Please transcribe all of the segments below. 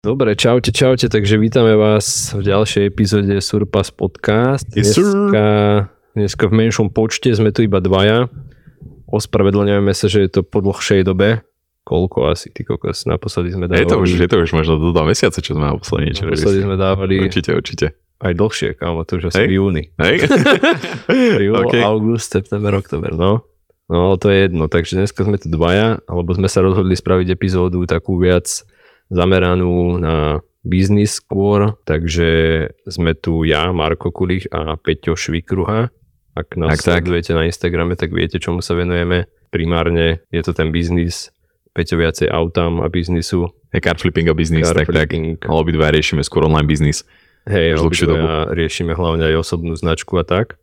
Dobre, čaute, čaute, takže vítame vás v ďalšej epizóde Surpass Podcast. Dneska, dneska v menšom počte sme tu iba dvaja. Ospravedlňujeme sa, že je to po dlhšej dobe. Koľko asi, ty kokos, naposledy sme dávali. Je to, už, je to už možno do dva mesiace, čo sme naposledy niečo Naposledy sme dávali Určite, určite. aj dlhšie, kámo, to už asi Hej. v júni. Hej? Júl, OK. august, september, oktober, no. No to je jedno, takže dneska sme tu dvaja, alebo sme sa rozhodli spraviť epizódu takú viac zameranú na biznis skôr, takže sme tu ja, Marko Kulich a Peťo Švikruha. Ak nás Tak, tak. sledujete na Instagrame, tak viete, čomu sa venujeme. Primárne je to ten biznis, Peťo viacej autám a biznisu. Je car flipping a Car tak tak. flipping. Obidva riešime skôr online biznis. Hej, obidvaja riešime hlavne aj osobnú značku a tak.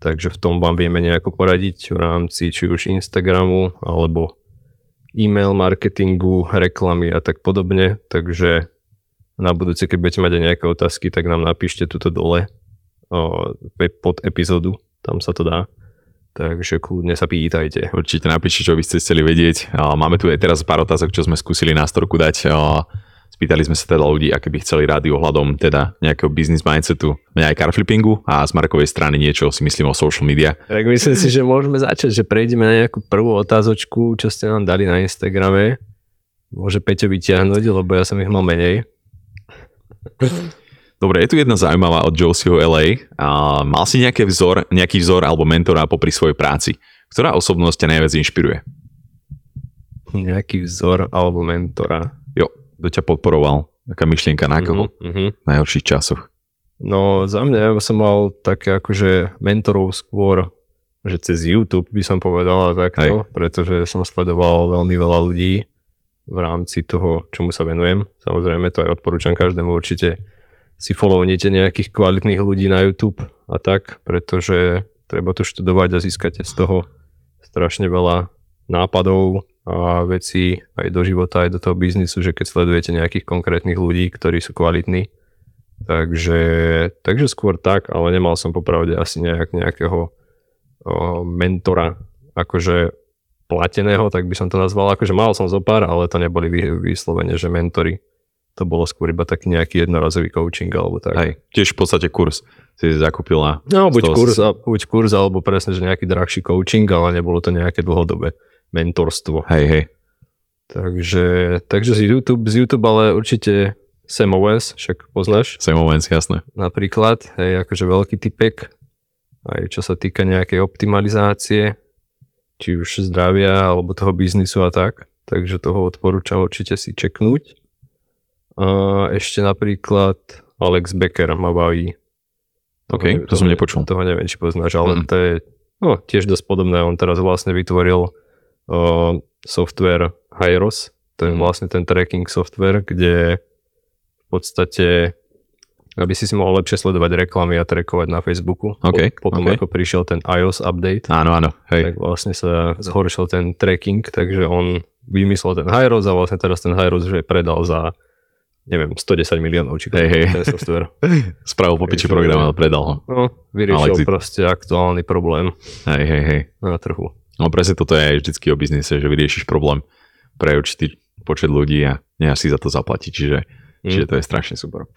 Takže v tom vám vieme nejako poradiť v rámci či už Instagramu alebo e-mail marketingu, reklamy a tak podobne. Takže na budúce, keď budete mať aj nejaké otázky, tak nám napíšte tuto dole pod epizódu, tam sa to dá. Takže kľudne sa pýtajte. Určite napíšte, čo by ste chceli vedieť. Máme tu aj teraz pár otázok, čo sme skúsili na storku dať. Spýtali sme sa teda ľudí, aké by chceli rádi ohľadom teda nejakého business mindsetu, mňa aj car flippingu a z Markovej strany niečo si myslím o social media. Tak myslím si, že môžeme začať, že prejdeme na nejakú prvú otázočku, čo ste nám dali na Instagrame. Môže Peťo vyťahnuť, lebo ja som ich mal menej. Dobre, je tu jedna zaujímavá od Josieho LA. A mal si nejaký vzor, nejaký vzor alebo mentora popri svojej práci? Ktorá osobnosť ťa najviac inšpiruje? Nejaký vzor alebo mentora. Kto ťa podporoval? Taká myšlienka na koho Mhm. v najhorších časoch? No za mňa ja som mal také akože mentorov skôr, že cez YouTube by som povedal a takto, pretože som sledoval veľmi veľa ľudí v rámci toho, čomu sa venujem. Samozrejme to aj odporúčam každému určite si follownite nejakých kvalitných ľudí na YouTube a tak, pretože treba to študovať a získate z toho strašne veľa nápadov a vecí aj do života, aj do toho biznisu, že keď sledujete nejakých konkrétnych ľudí, ktorí sú kvalitní, Takže, takže skôr tak, ale nemal som popravde asi nejak, nejakého o, mentora, akože plateného, tak by som to nazval. Akože mal som zo pár, ale to neboli vy- vyslovene, že mentory. To bolo skôr iba taký nejaký jednorazový coaching alebo tak. Hej, tiež v podstate kurz si zakúpil na... No, buď toho kurz, buď kurz, alebo presne, že nejaký drahší coaching, ale nebolo to nejaké dlhodobé mentorstvo. Hej, hej. Takže, takže z YouTube, z YouTube ale určite Sam Owens, však poznáš? Sam Owens, jasné. napríklad, hej, akože veľký typek, aj čo sa týka nejakej optimalizácie, či už zdravia, alebo toho biznisu a tak, takže toho odporúčam určite si čeknúť. A ešte napríklad Alex Becker ma baví. OK, to som nepočul. Toho neviem, či poznáš, ale Mm. to je no, tiež dosť podobné. On teraz vlastne vytvoril uh, software Hyros, to je Mhm. vlastne ten tracking software, kde v podstate aby si si mohol lepšie sledovať reklamy a trackovať na Facebooku. OK, Po- Potom OK. ako prišiel ten iOS update, Áno, áno, hej. tak vlastne sa zhoršil ten tracking, takže on vymyslel ten Hyros a vlastne teraz ten Hyros že predal za neviem, 110 miliónov, či Hej, hej. ten software. Spravil po piči program, ale predal ho. No, vyriešil Ale si- proste aktuálny problém Hej, hej, hej. na trhu. No presne toto je vždycky o biznise, že vyriešiš problém pre určitý počet ľudí a nemáš si za to zaplatiť, čiže, Mm. čiže to je strašne super.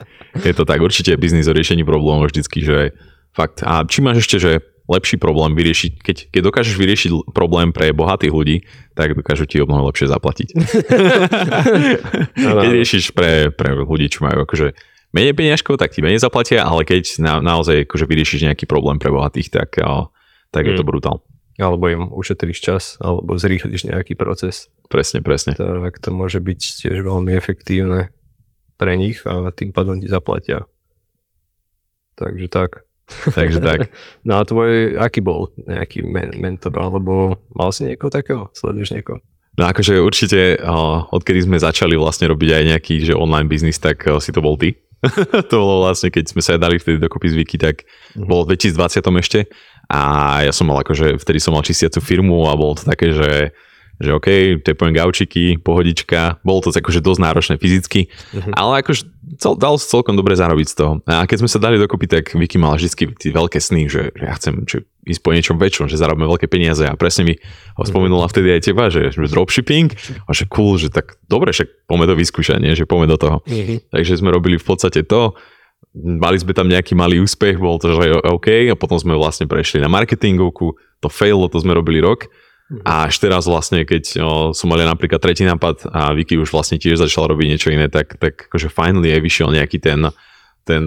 Je to tak, určite biznis o riešení problémov vždycky, že fakt. A či máš ešte, že lepší problém vyriešiť, keď, keď dokážeš vyriešiť problém pre bohatých ľudí, tak dokážu ti o mnoho lepšie zaplatiť. Áno, keď áno. riešiš pre, pre ľudí, čo majú akože menej peniažkov, tak ti menej zaplatia, ale keď na, naozaj akože vyriešiš nejaký problém pre bohatých, tak, tak je to Mm. brutál. Alebo im ušetríš čas, alebo zrýchliš nejaký proces. Presne, presne. Tak to môže byť tiež veľmi efektívne pre nich a tým pádom ti zaplatia. Takže tak. Takže tak. No a tvoj, aký bol nejaký men- mentor, alebo mal si niekoho takého? Sleduješ niekoho? No akože určite, odkedy sme začali vlastne robiť aj nejaký že online biznis, tak si to bol ty. to bolo vlastne, keď sme sa dali vtedy dokopy zvyky, tak Mhm. bolo v 2020 ešte a ja som mal akože, vtedy som mal čistiacu firmu a bolo to také, že že OK, tepujem gaučiky, pohodička, bolo to akože dosť náročné fyzicky, Mhm. ale akože cel, dal celkom dobre zarobiť z toho. A keď sme sa dali dokopy, tak Vicky mal vždy tie veľké sny, že, že ja chcem že ísť po niečom väčšom, že zarobíme veľké peniaze a presne mi ho spomenula vtedy aj teba, že, že dropshipping a že cool, že tak dobre, však poďme to vyskúšať, nie? že poďme do toho. Mm-hmm. Takže sme robili v podstate to, mali sme tam nejaký malý úspech, bol to, že OK a potom sme vlastne prešli na marketingovku, to failo, to sme robili rok a až teraz vlastne, keď o, som mal napríklad tretí nápad a Vicky už vlastne tiež začal robiť niečo iné, tak, tak akože finally aj vyšiel nejaký ten, ten,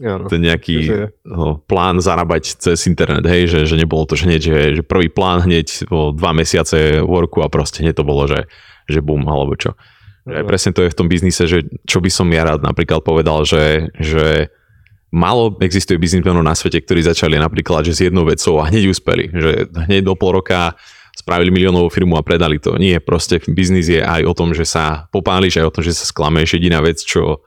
Ano, ten nejaký o, plán zarábať cez internet, hej, že, že nebolo to že hneď, že, že prvý plán hneď o dva mesiace worku a proste hneď to bolo, že, že boom, alebo čo. Že presne to je v tom biznise, že čo by som ja rád napríklad povedal, že, že Málo existuje biznismenov na svete, ktorí začali napríklad že s jednou vecou a hneď uspeli. Že hneď do pol roka spravili miliónovú firmu a predali to. Nie, proste biznis je aj o tom, že sa popáliš, aj o tom, že sa sklameš. Jediná vec, čo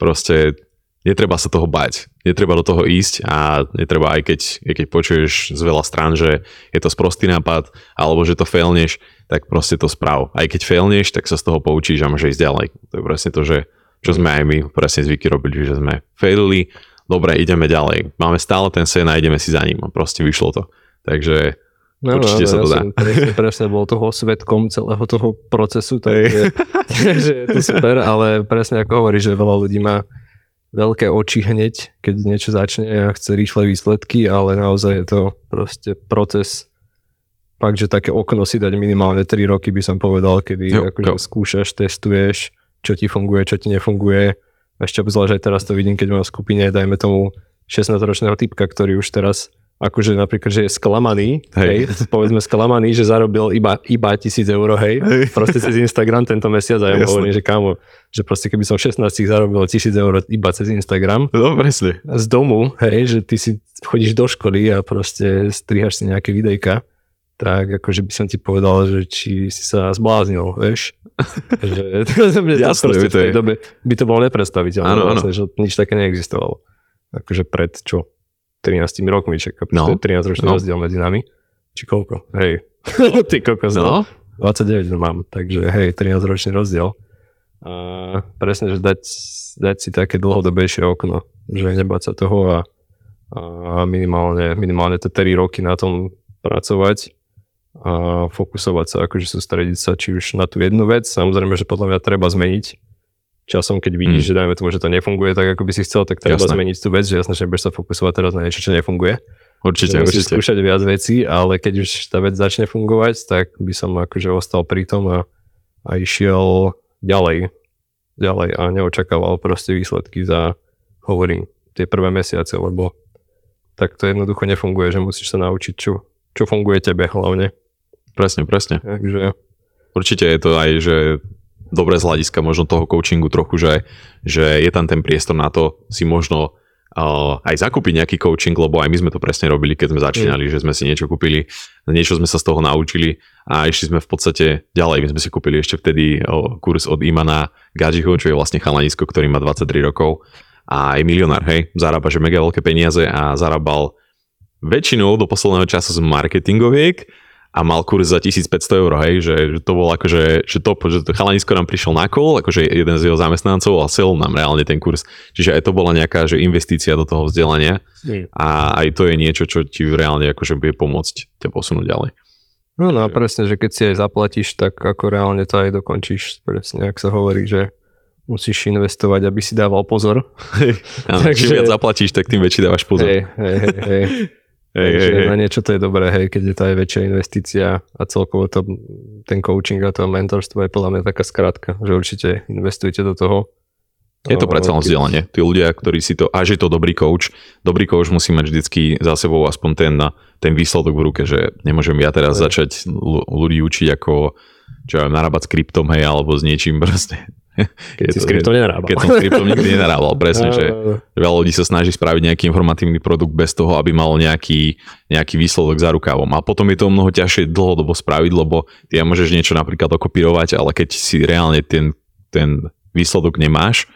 proste netreba sa toho bať. Netreba do toho ísť a netreba aj keď, aj keď počuješ z veľa strán, že je to sprostý nápad alebo že to failneš, tak proste to správ. Aj keď failneš, tak sa z toho poučíš a môžeš ísť ďalej. To je presne to, že čo sme aj my presne zvyky robili, že sme failili, dobre, ideme ďalej. Máme stále ten sen a ideme si za ním a proste vyšlo to. Takže no, určite no, sa to ja dá. Presne, presne bol toho svetkom celého toho procesu, takže, takže je to super, ale presne ako hovorí, že veľa ľudí má veľké oči hneď, keď niečo začne a chce rýchle výsledky, ale naozaj je to proste proces fakt, že také okno si dať minimálne 3 roky by som povedal, kedy jo, akože jo. skúšaš, testuješ, čo ti funguje, čo ti nefunguje. Ešte obzvlášť aj teraz to vidím, keď mám v skupine, dajme tomu 16-ročného typka, ktorý už teraz akože napríklad, že je sklamaný, hej, hej povedzme sklamaný, že zarobil iba, iba tisíc eur, hej, hej, proste cez Instagram tento mesiac a ja mu hovorím, že kámo, že proste keby som 16 zarobil tisíc eur iba cez Instagram. No, presne. Z domu, hej, že ty si chodíš do školy a proste strihaš si nejaké videjka, tak akože by som ti povedal, že či si sa zbláznil, vieš že to, mne Jasne, to, to je. v tej dobe by to bolo nepredstaviteľné, ano, vlastne, že nič také neexistovalo. Akože pred čo? 13 rokmi, čaká, no. 13 ročný no. rozdiel medzi nami. Či koľko? Hej. Ty kokos, no. 29 mám, takže hej, 13 ročný rozdiel. A presne, že dať, dať si také dlhodobejšie okno, že nebať sa toho a, a minimálne, minimálne tie 3 roky na tom pracovať a fokusovať sa, akože sústrediť sa či už na tú jednu vec. Samozrejme, že podľa mňa treba zmeniť časom, keď vidíš, mm. že dajme tomu, že to nefunguje tak, ako by si chcel, tak treba jasné. zmeniť tú vec, že jasné, že budeš sa fokusovať teraz na niečo, čo nefunguje. Určite, že určite. skúšať viac vecí, ale keď už tá vec začne fungovať, tak by som akože ostal pri tom a, a išiel ďalej, ďalej a neočakával proste výsledky za, hovorím, tie prvé mesiace, lebo tak to jednoducho nefunguje, že musíš sa naučiť, čo, čo funguje tebe hlavne. Presne, presne. Takže... Určite je to aj, že dobre z hľadiska možno toho coachingu trochu, že, že je tam ten priestor na to si možno uh, aj zakúpiť nejaký coaching, lebo aj my sme to presne robili, keď sme začínali, mm. že sme si niečo kúpili, niečo sme sa z toho naučili a išli sme v podstate ďalej. My sme si kúpili ešte vtedy uh, kurz od Imana Gadžiho, čo je vlastne chalanisko, ktorý má 23 rokov a je milionár, hej, zarába, že mega veľké peniaze a zarábal väčšinou do posledného času z marketingoviek, a mal kurz za 1500 eur, hej, že, že to bol akože, že to, že to chalanisko nám prišiel na kol, akože jeden z jeho zamestnancov a sel nám reálne ten kurz. Čiže aj to bola nejaká že investícia do toho vzdelania mm. a aj to je niečo, čo ti reálne akože bude pomôcť ťa posunúť ďalej. No, no a presne, že keď si aj zaplatíš, tak ako reálne to aj dokončíš. Presne, ak sa hovorí, že musíš investovať, aby si dával pozor. Áno, Takže... Čím viac zaplatíš, tak tým väčší dávaš pozor. Hej, hej, hej. Hej, hej, hej. na niečo to je dobré, hej, keď je to aj väčšia investícia a celkovo to, ten coaching a to mentorstvo je podľa mňa taká skratka, že určite investujte do toho. Je to predsa len vzdelanie. Tí ľudia, ktorí si to, až je to dobrý coach, dobrý coach musí mať vždycky za sebou aspoň ten, ten výsledok v ruke, že nemôžem ja teraz hej. začať ľudí učiť ako čo ja narábať s kryptom, hej, alebo s niečím proste. Keď si s kryptom nenarábal. Keď som s kryptom nikdy nenarábal, presne, že veľa ľudí sa snaží spraviť nejaký informatívny produkt bez toho, aby mal nejaký, nejaký výsledok za rukávom. A potom je to mnoho ťažšie dlhodobo spraviť, lebo ty ja môžeš niečo napríklad okopírovať, ale keď si reálne ten, ten výsledok nemáš,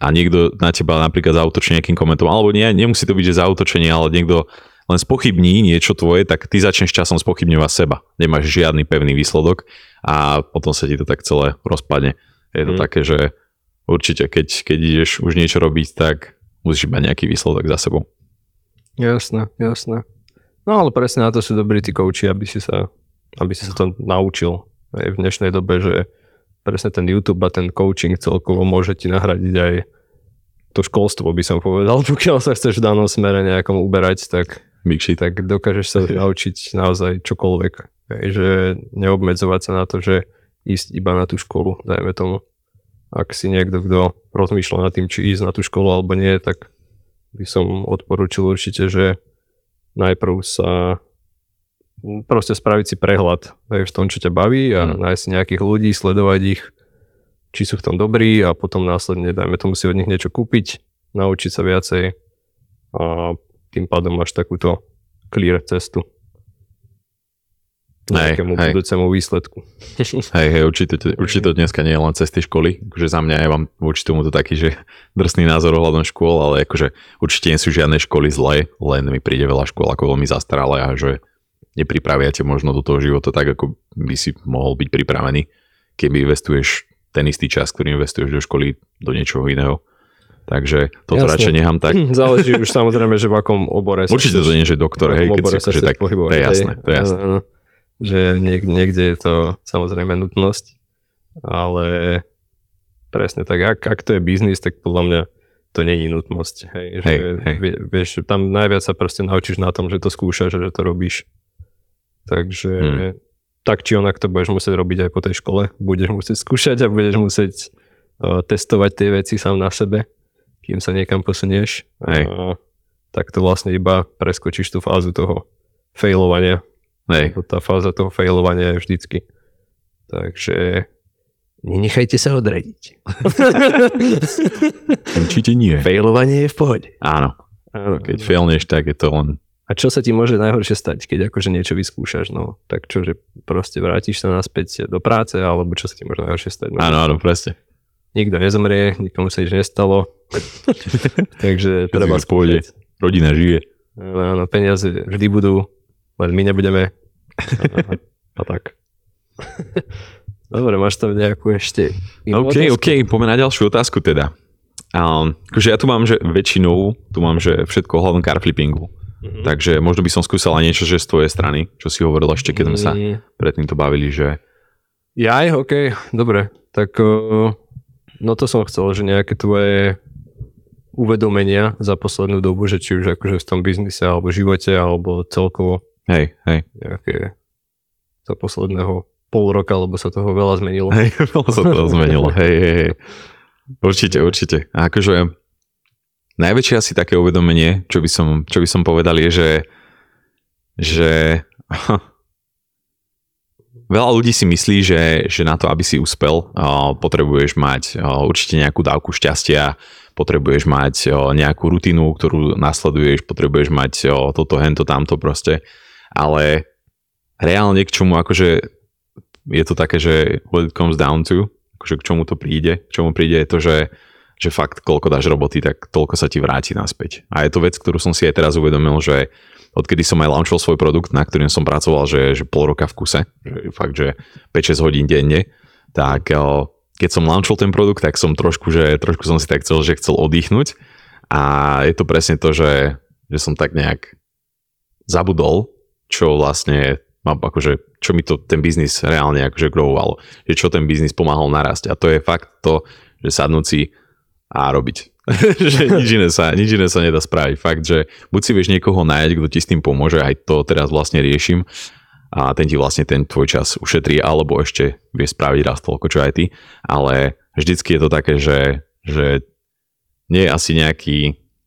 a niekto na teba napríklad zautočí nejakým komentom, alebo nie, nemusí to byť, že zautočenie, ale niekto len spochybní niečo tvoje, tak ty začneš časom spochybňovať seba. Nemáš žiadny pevný výsledok a potom sa ti to tak celé rozpadne. Je to mm. také, že určite, keď, keď ideš už niečo robiť, tak musíš mať nejaký výsledok za sebou. Jasné, jasné. No ale presne na to sú dobrí tí kouči, aby si sa, aby si sa to naučil aj v dnešnej dobe, že presne ten YouTube a ten coaching celkovo môže ti nahradiť aj to školstvo, by som povedal. Pokiaľ sa chceš v danom smere nejakom uberať, tak, Mikši. tak dokážeš sa naučiť naozaj čokoľvek. Že neobmedzovať sa na to, že ísť iba na tú školu, dajme tomu. Ak si niekto, kto rozmýšľa nad tým, či ísť na tú školu alebo nie, tak by som odporučil určite, že najprv sa proste spraviť si prehľad v tom, čo ťa baví a mm. nájsť nejakých ľudí, sledovať ich, či sú v tom dobrí a potom následne, dajme tomu si od nich niečo kúpiť, naučiť sa viacej a tým pádom máš takúto clear cestu nejakému hej, budúcemu výsledku. Hej, hej, určite, určite dneska nie je len cez tie školy. Akože za mňa ja mám voči tomu to taký, že drsný názor ohľadom škôl, ale akože určite nie sú žiadne školy zlé, len mi príde veľa škôl ako veľmi zastaralé a že nepripravia ťa možno do toho života tak, ako by si mohol byť pripravený, keby investuješ ten istý čas, ktorý investuješ do školy, do niečoho iného. Takže toto Jasne. radšej nechám tak. Záleží už samozrejme, že v akom obore Určite to nie, že doktor, hej, keď si, že tak, to je jasné, to je jasné že niek- niekde je to samozrejme nutnosť, ale presne tak, ak, ak to je biznis, tak podľa mňa to není nutnosť. Hej, že hej, hej. Vieš, tam najviac sa proste naučíš na tom, že to skúšaš, že to robíš. Takže hmm. tak či onak to budeš musieť robiť aj po tej škole. Budeš musieť skúšať a budeš musieť uh, testovať tie veci sám na sebe, kým sa niekam posunieš. Hej. A, tak to vlastne iba preskočíš tú fázu toho failovania Hej. Tá fáza toho failovania je vždycky. Takže nenechajte sa odradiť. Určite nie. Failovanie je v pohode. Áno. Áno keď áno. failneš, tak je to len... A čo sa ti môže najhoršie stať, keď akože niečo vyskúšaš, no tak čo, že proste vrátiš sa naspäť do práce, alebo čo sa ti môže najhoršie stať? No, áno, áno, presne. Nikto nezomrie, nikomu sa nič nestalo, takže treba skúšať. Rodina žije. Áno, peniaze vždy budú, len my nebudeme. A, a tak. Dobre, máš tam nejakú ešte OK, otázku? OK, poďme na ďalšiu otázku teda. Um, akože ja tu mám, že väčšinou, tu mám, že všetko ohľadom car flippingu. Mm-hmm. Takže možno by som skúsala niečo, že z tvojej strany, čo si hovoril ešte, keď sme sa mm. predtým to bavili, že... Jaj, OK, dobre. Tak uh, no to som chcel, že nejaké tvoje uvedomenia za poslednú dobu, že či už akože v tom biznise, alebo živote, alebo celkovo Hej, hej. Nejaké za posledného pol roka, lebo sa toho veľa zmenilo. Hej, veľa sa toho zmenilo, hej, hej, hej. Určite, určite. A akože najväčšie asi také uvedomenie, čo by som, čo by som povedal je, že, že veľa ľudí si myslí, že, že na to, aby si uspel, potrebuješ mať určite nejakú dávku šťastia, potrebuješ mať nejakú rutinu, ktorú nasleduješ, potrebuješ mať toto, hento, tamto proste ale reálne k čomu akože je to také, že what it comes down to, akože k čomu to príde, k čomu príde je to, že, že fakt koľko dáš roboty, tak toľko sa ti vráti naspäť. A je to vec, ktorú som si aj teraz uvedomil, že odkedy som aj launchol svoj produkt, na ktorým som pracoval, že, že pol roka v kuse, že fakt, že 5-6 hodín denne, tak keď som launchol ten produkt, tak som trošku, že trošku som si tak chcel, že chcel oddychnúť a je to presne to, že, že som tak nejak zabudol čo vlastne akože, čo mi to ten biznis reálne akože growoval, že čo ten biznis pomáhal narásť a to je fakt to, že sadnúť si a robiť. že nič iné, sa, nič iné sa nedá spraviť. Fakt, že buď si vieš niekoho nájsť, kto ti s tým pomôže, aj to teraz vlastne riešim a ten ti vlastne ten tvoj čas ušetrí, alebo ešte vie spraviť raz toľko, čo aj ty. Ale vždycky je to také, že, že nie je asi nejaký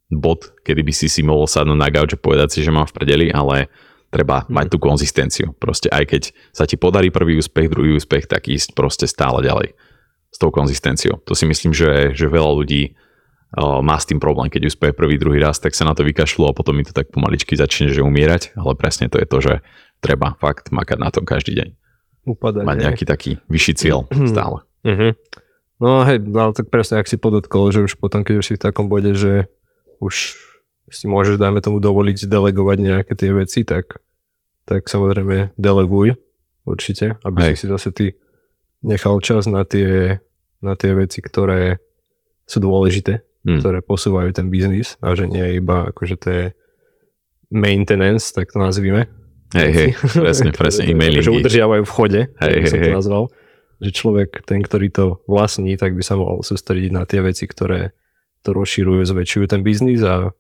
bod, kedy by si si mohol sadnúť na gauč a povedať si, že mám v predeli, ale treba mať tú konzistenciu. Proste aj keď sa ti podarí prvý úspech, druhý úspech, tak ísť proste stále ďalej s tou konzistenciou. To si myslím, že, že veľa ľudí uh, má s tým problém. Keď úspeje prvý, druhý raz, tak sa na to vykašľú a potom mi to tak pomaličky začne že umierať, ale presne to je to, že treba fakt makať na tom každý deň. Upadať, mať nejaký taký vyšší cieľ stále. Uh-huh. No hej, ale tak presne, ak si podotkol, že už potom, keď už si v takom bode, že už si môžeš, dajme tomu, dovoliť delegovať nejaké tie veci, tak tak samozrejme deleguj určite, aby Hej. si zase ty nechal čas na tie, na tie veci, ktoré sú dôležité, Hmm. ktoré posúvajú ten biznis a že nie je iba akože to je maintenance, tak to nazvime. Hej, hej, presne, presne, Že e-mailingy. udržiavajú v chode, Hej, by som hej, to hej. nazval. Že človek, ten, ktorý to vlastní, tak by sa mohol sústrediť na tie veci, ktoré to rozširujú, zväčšujú ten biznis a,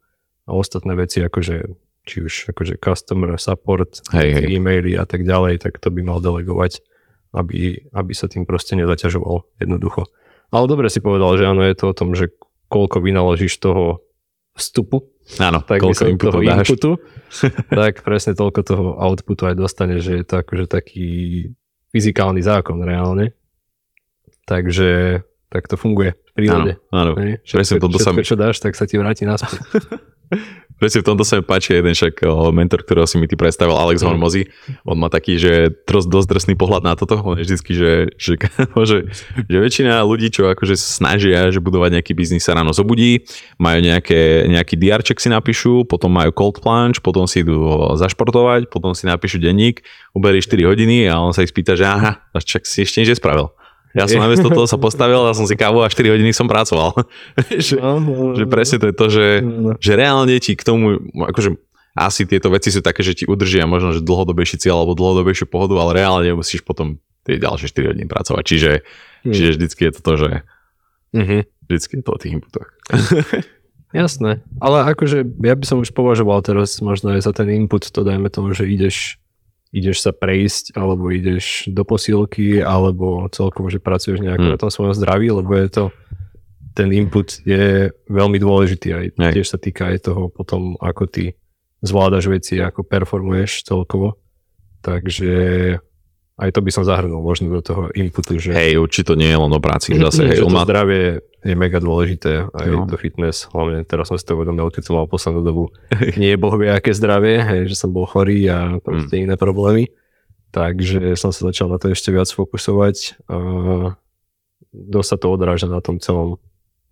a ostatné veci, akože či už akože customer support, Hej, hej. e-maily a tak ďalej, tak to by mal delegovať, aby, aby sa tým proste nezaťažoval jednoducho. Ale dobre si povedal, že áno, je to o tom, že koľko vynaložíš toho vstupu, Áno, tak koľko inputov toho dáš. inputu, tak presne toľko toho outputu aj dostane, že je to akože taký fyzikálny zákon reálne. Takže tak to funguje v prírode. Áno, áno. Hej? Presne Všetko, toto sa všetko, mi- čo dáš, tak sa ti vráti naspäť. Presne v tomto sa mi páči jeden však o, mentor, ktorého si mi ty predstavil, Alex Mm. Hormozy. On má taký, že dosť, dosť drsný pohľad na toto. On je vždycky, že, že, že, že väčšina ľudí, čo akože snažia, že budovať nejaký biznis sa ráno zobudí, majú nejaké, nejaký diarček si napíšu, potom majú cold plunge, potom si idú o, zašportovať, potom si napíšu denník, uberí 4 hodiny a on sa ich spýta, že aha, čak si ešte nič nespravil. Ja som namiesto toho sa postavil a som si kávu a 4 hodiny som pracoval. že, No, no, že presne to je to, že, no. že reálne ti k tomu, akože asi tieto veci sú také, že ti udržia možno, že dlhodobejší cieľ alebo dlhodobejšiu pohodu, ale reálne musíš potom tie ďalšie 4 hodiny pracovať. Čiže, Hmm. čiže vždycky je to to, že Mhm. vždycky je to o tých inputoch. Jasné, ale akože ja by som už považoval teraz možno aj za ten input, to dajme tomu, že ideš, ideš sa prejsť, alebo ideš do posílky, alebo celkovo, že pracuješ nejako Hmm. na tom svojom zdraví, lebo je to, ten input je veľmi dôležitý aj Hej. tiež sa týka aj toho potom, ako ty zvládaš veci, ako performuješ celkovo. Takže aj to by som zahrnul možno do toho inputu, že Hej, určite to nie je len o práci. Zase, hej, že to má, zdravie je mega dôležité, aj No. to fitness, hlavne teraz som si to uvedomil, keď som mal poslednú dobu nie je boh vie aké zdravie, hej, že som bol chorý a proste iné problémy, takže som sa začal na to ešte viac fokusovať a dosť sa to odráža na tom celom,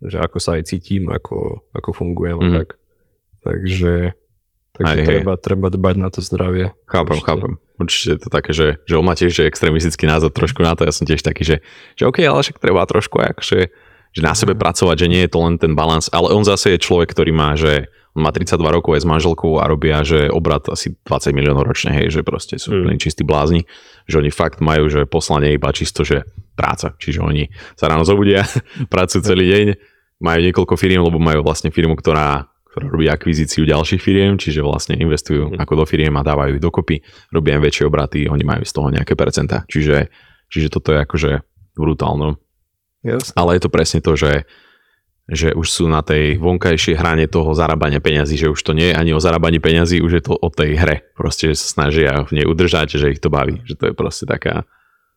že ako sa aj cítim, ako, ako fungujem a Mhm. tak. Takže, takže Aj, hej. treba, treba dbať na to zdravie. chápem, Určite. chápem. Určite je to také, že, že on má tiež že extrémistický názor trošku na to. Ja som tiež taký, že, že OK, ale však treba trošku aj akože, že na sebe pracovať, že nie je to len ten balans. Ale on zase je človek, ktorý má, že on má 32 rokov, je s manželkou a robia, že obrad asi 20 miliónov ročne, hej, že proste sú Mm. úplne čistí blázni, že oni fakt majú, že poslanie iba čisto, že práca. Čiže oni sa ráno zobudia, pracujú celý deň, majú niekoľko firiem, lebo majú vlastne firmu, ktorá, ktorá robí akvizíciu ďalších firiem, čiže vlastne investujú Mm. ako do firiem a dávajú ich dokopy, robia im väčšie obraty, oni majú z toho nejaké percentá. Čiže, čiže toto je akože brutálno. Jasne. Ale je to presne to, že že už sú na tej vonkajšej hrane toho zarábania peňazí, že už to nie je ani o zarábaní peňazí, už je to o tej hre. Proste, že sa snažia v nej udržať, že ich to baví. Že to je proste taká,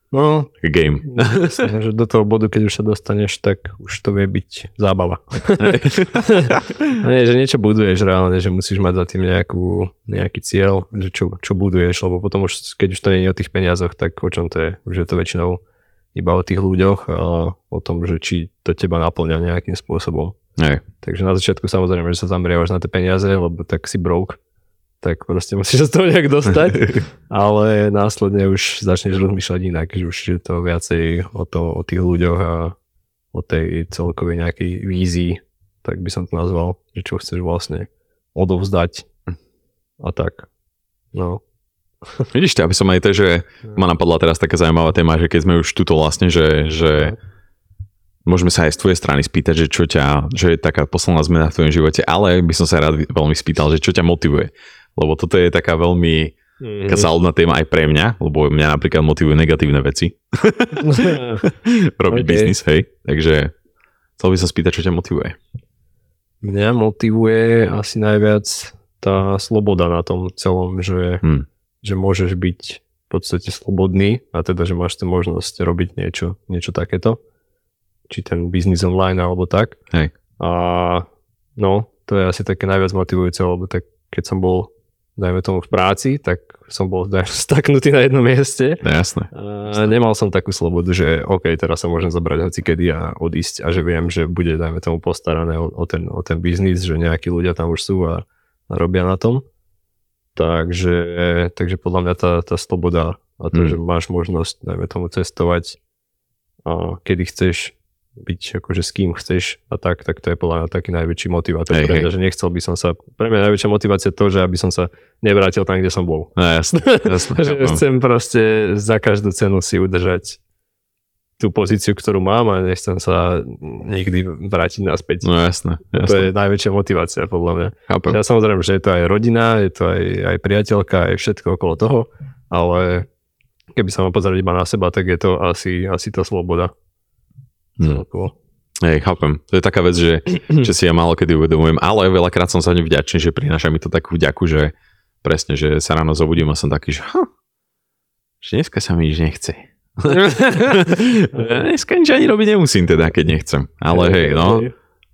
No, game. Jasne, že do toho bodu, keď už sa dostaneš, tak už to vie byť zábava. Nie, že niečo buduješ reálne, že musíš mať za tým nejakú, nejaký cieľ, že čo, čo buduješ, lebo potom už, keď už to nie je o tých peniazoch, tak o čom to je? Už je to väčšinou iba o tých ľuďoch a o tom, že či to teba naplňa nejakým spôsobom. Hej. Takže na začiatku samozrejme, že sa zameriavaš na tie peniaze, lebo tak si broke, tak proste musíš sa z toho nejak dostať, ale následne už začneš rozmýšľať inak, že už je to viacej o, to, o tých ľuďoch a o tej celkovej nejakej vízii, tak by som to nazval, že čo chceš vlastne odovzdať a tak. No. Vidíš to, aby som aj to, že ma napadla teraz taká zaujímavá téma, že keď sme už tuto vlastne, že, že môžeme sa aj z tvojej strany spýtať, že čo ťa, že je taká posledná zmena v tvojom živote, ale by som sa rád veľmi spýtal, že čo ťa motivuje. Lebo toto je taká veľmi taká záľudná téma aj pre mňa, lebo mňa napríklad motivujú negatívne veci. Robiť OK. biznis, hej. Takže chcel by som spýtať, čo ťa motivuje. Mňa motivuje asi najviac tá sloboda na tom celom, že, Hmm. že môžeš byť v podstate slobodný a teda, že máš tú možnosť robiť niečo, niečo takéto. Či ten biznis online alebo tak. Hej. A no, to je asi také najviac motivujúce, lebo tak keď som bol dajme tomu v práci, tak som bol staknutý na jednom mieste je jasné. a nemal som takú slobodu, že OK, teraz sa môžem zabrať hoci kedy a odísť a že viem, že bude, dajme tomu, postarané o, o, ten, o ten biznis, že nejakí ľudia tam už sú a, a robia na tom. Takže, takže podľa mňa tá, tá sloboda a to, Mm. že máš možnosť, dajme tomu, cestovať a kedy chceš, byť akože s kým chceš a tak, tak to je podľa mňa taký najväčší motivátor Hej, pre mňa, hej. že nechcel by som sa, pre mňa najväčšia motivácia to, že aby som sa nevrátil tam, kde som bol. No jasne, jasne. že chcem proste za každú cenu si udržať tú pozíciu, ktorú mám a nechcem sa nikdy vrátiť naspäť. No jasne, to je najväčšia motivácia podľa mňa. Chápem. Ja samozrejme, že je to aj rodina, je to aj, aj priateľka, aj všetko okolo toho, ale keby sa mám pozrieť iba na seba, tak je to asi, asi tá sloboda. Hm. Celkovo. Hej, chápem. To je taká vec, že, že si ja málo kedy uvedomujem, ale veľakrát som sa ňu vďačný, že prináša mi to takú vďaku, že presne, že sa ráno zobudím a som taký, že, ha, že dneska sa mi nič nechce. dneska nič ani robiť nemusím teda, keď nechcem. Ale hej, no,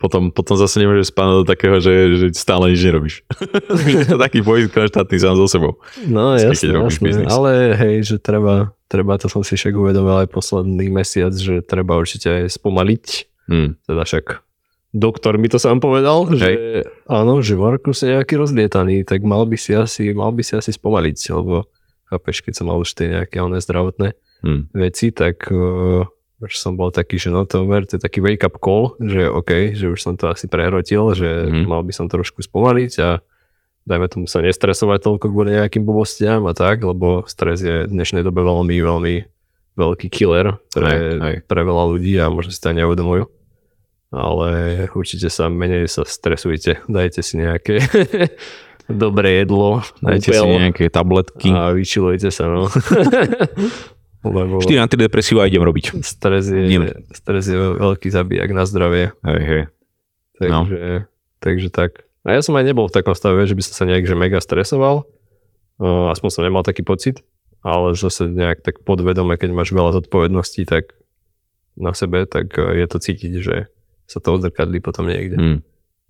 potom, potom zase nemôžeš spadnúť do takého, že, že stále nič nerobíš. Takže to je taký boj konštantný sám so sebou. No jasne. biznis. ale hej, že treba, treba, to som si však uvedomil aj posledný mesiac, že treba určite aj spomaliť, Hm. teda však doktor mi to sám povedal, že áno, že Markus je nejaký rozlietaný, tak mal by si asi, mal by si asi spomaliť, lebo chápeš, keď som mal už tie nejaké oné zdravotné Hm. veci, tak uh, už som bol taký, že no to ver, to je taký wake up call, že OK, že už som to asi prehrotil, že Mhm. mal by som trošku spomaliť a dajme tomu sa nestresovať toľko kvôli nejakým blbostiam a tak, lebo stres je v dnešnej dobe veľmi, veľmi veľký killer pre, Hej, hej. pre veľa ľudí a možno si to aj neuvedomujú. Ale určite sa menej sa stresujte, dajte si nejaké dobré jedlo, Dajte si kúpeľ nejaké tabletky. a vyčilujte sa, no. Lebo 4 antidepresíva idem robiť. stres je, Idem. stres je veľký zabijak na zdravie. Hej, hej. No. Takže, takže tak. A ja som aj nebol v takom stave, že by som sa nejak že mega stresoval. Uh, aspoň som nemal taký pocit. Ale zase nejak tak podvedome, keď máš veľa zodpovedností, tak na sebe, tak je to cítiť, že sa to odzrkadlí potom niekde. Hm.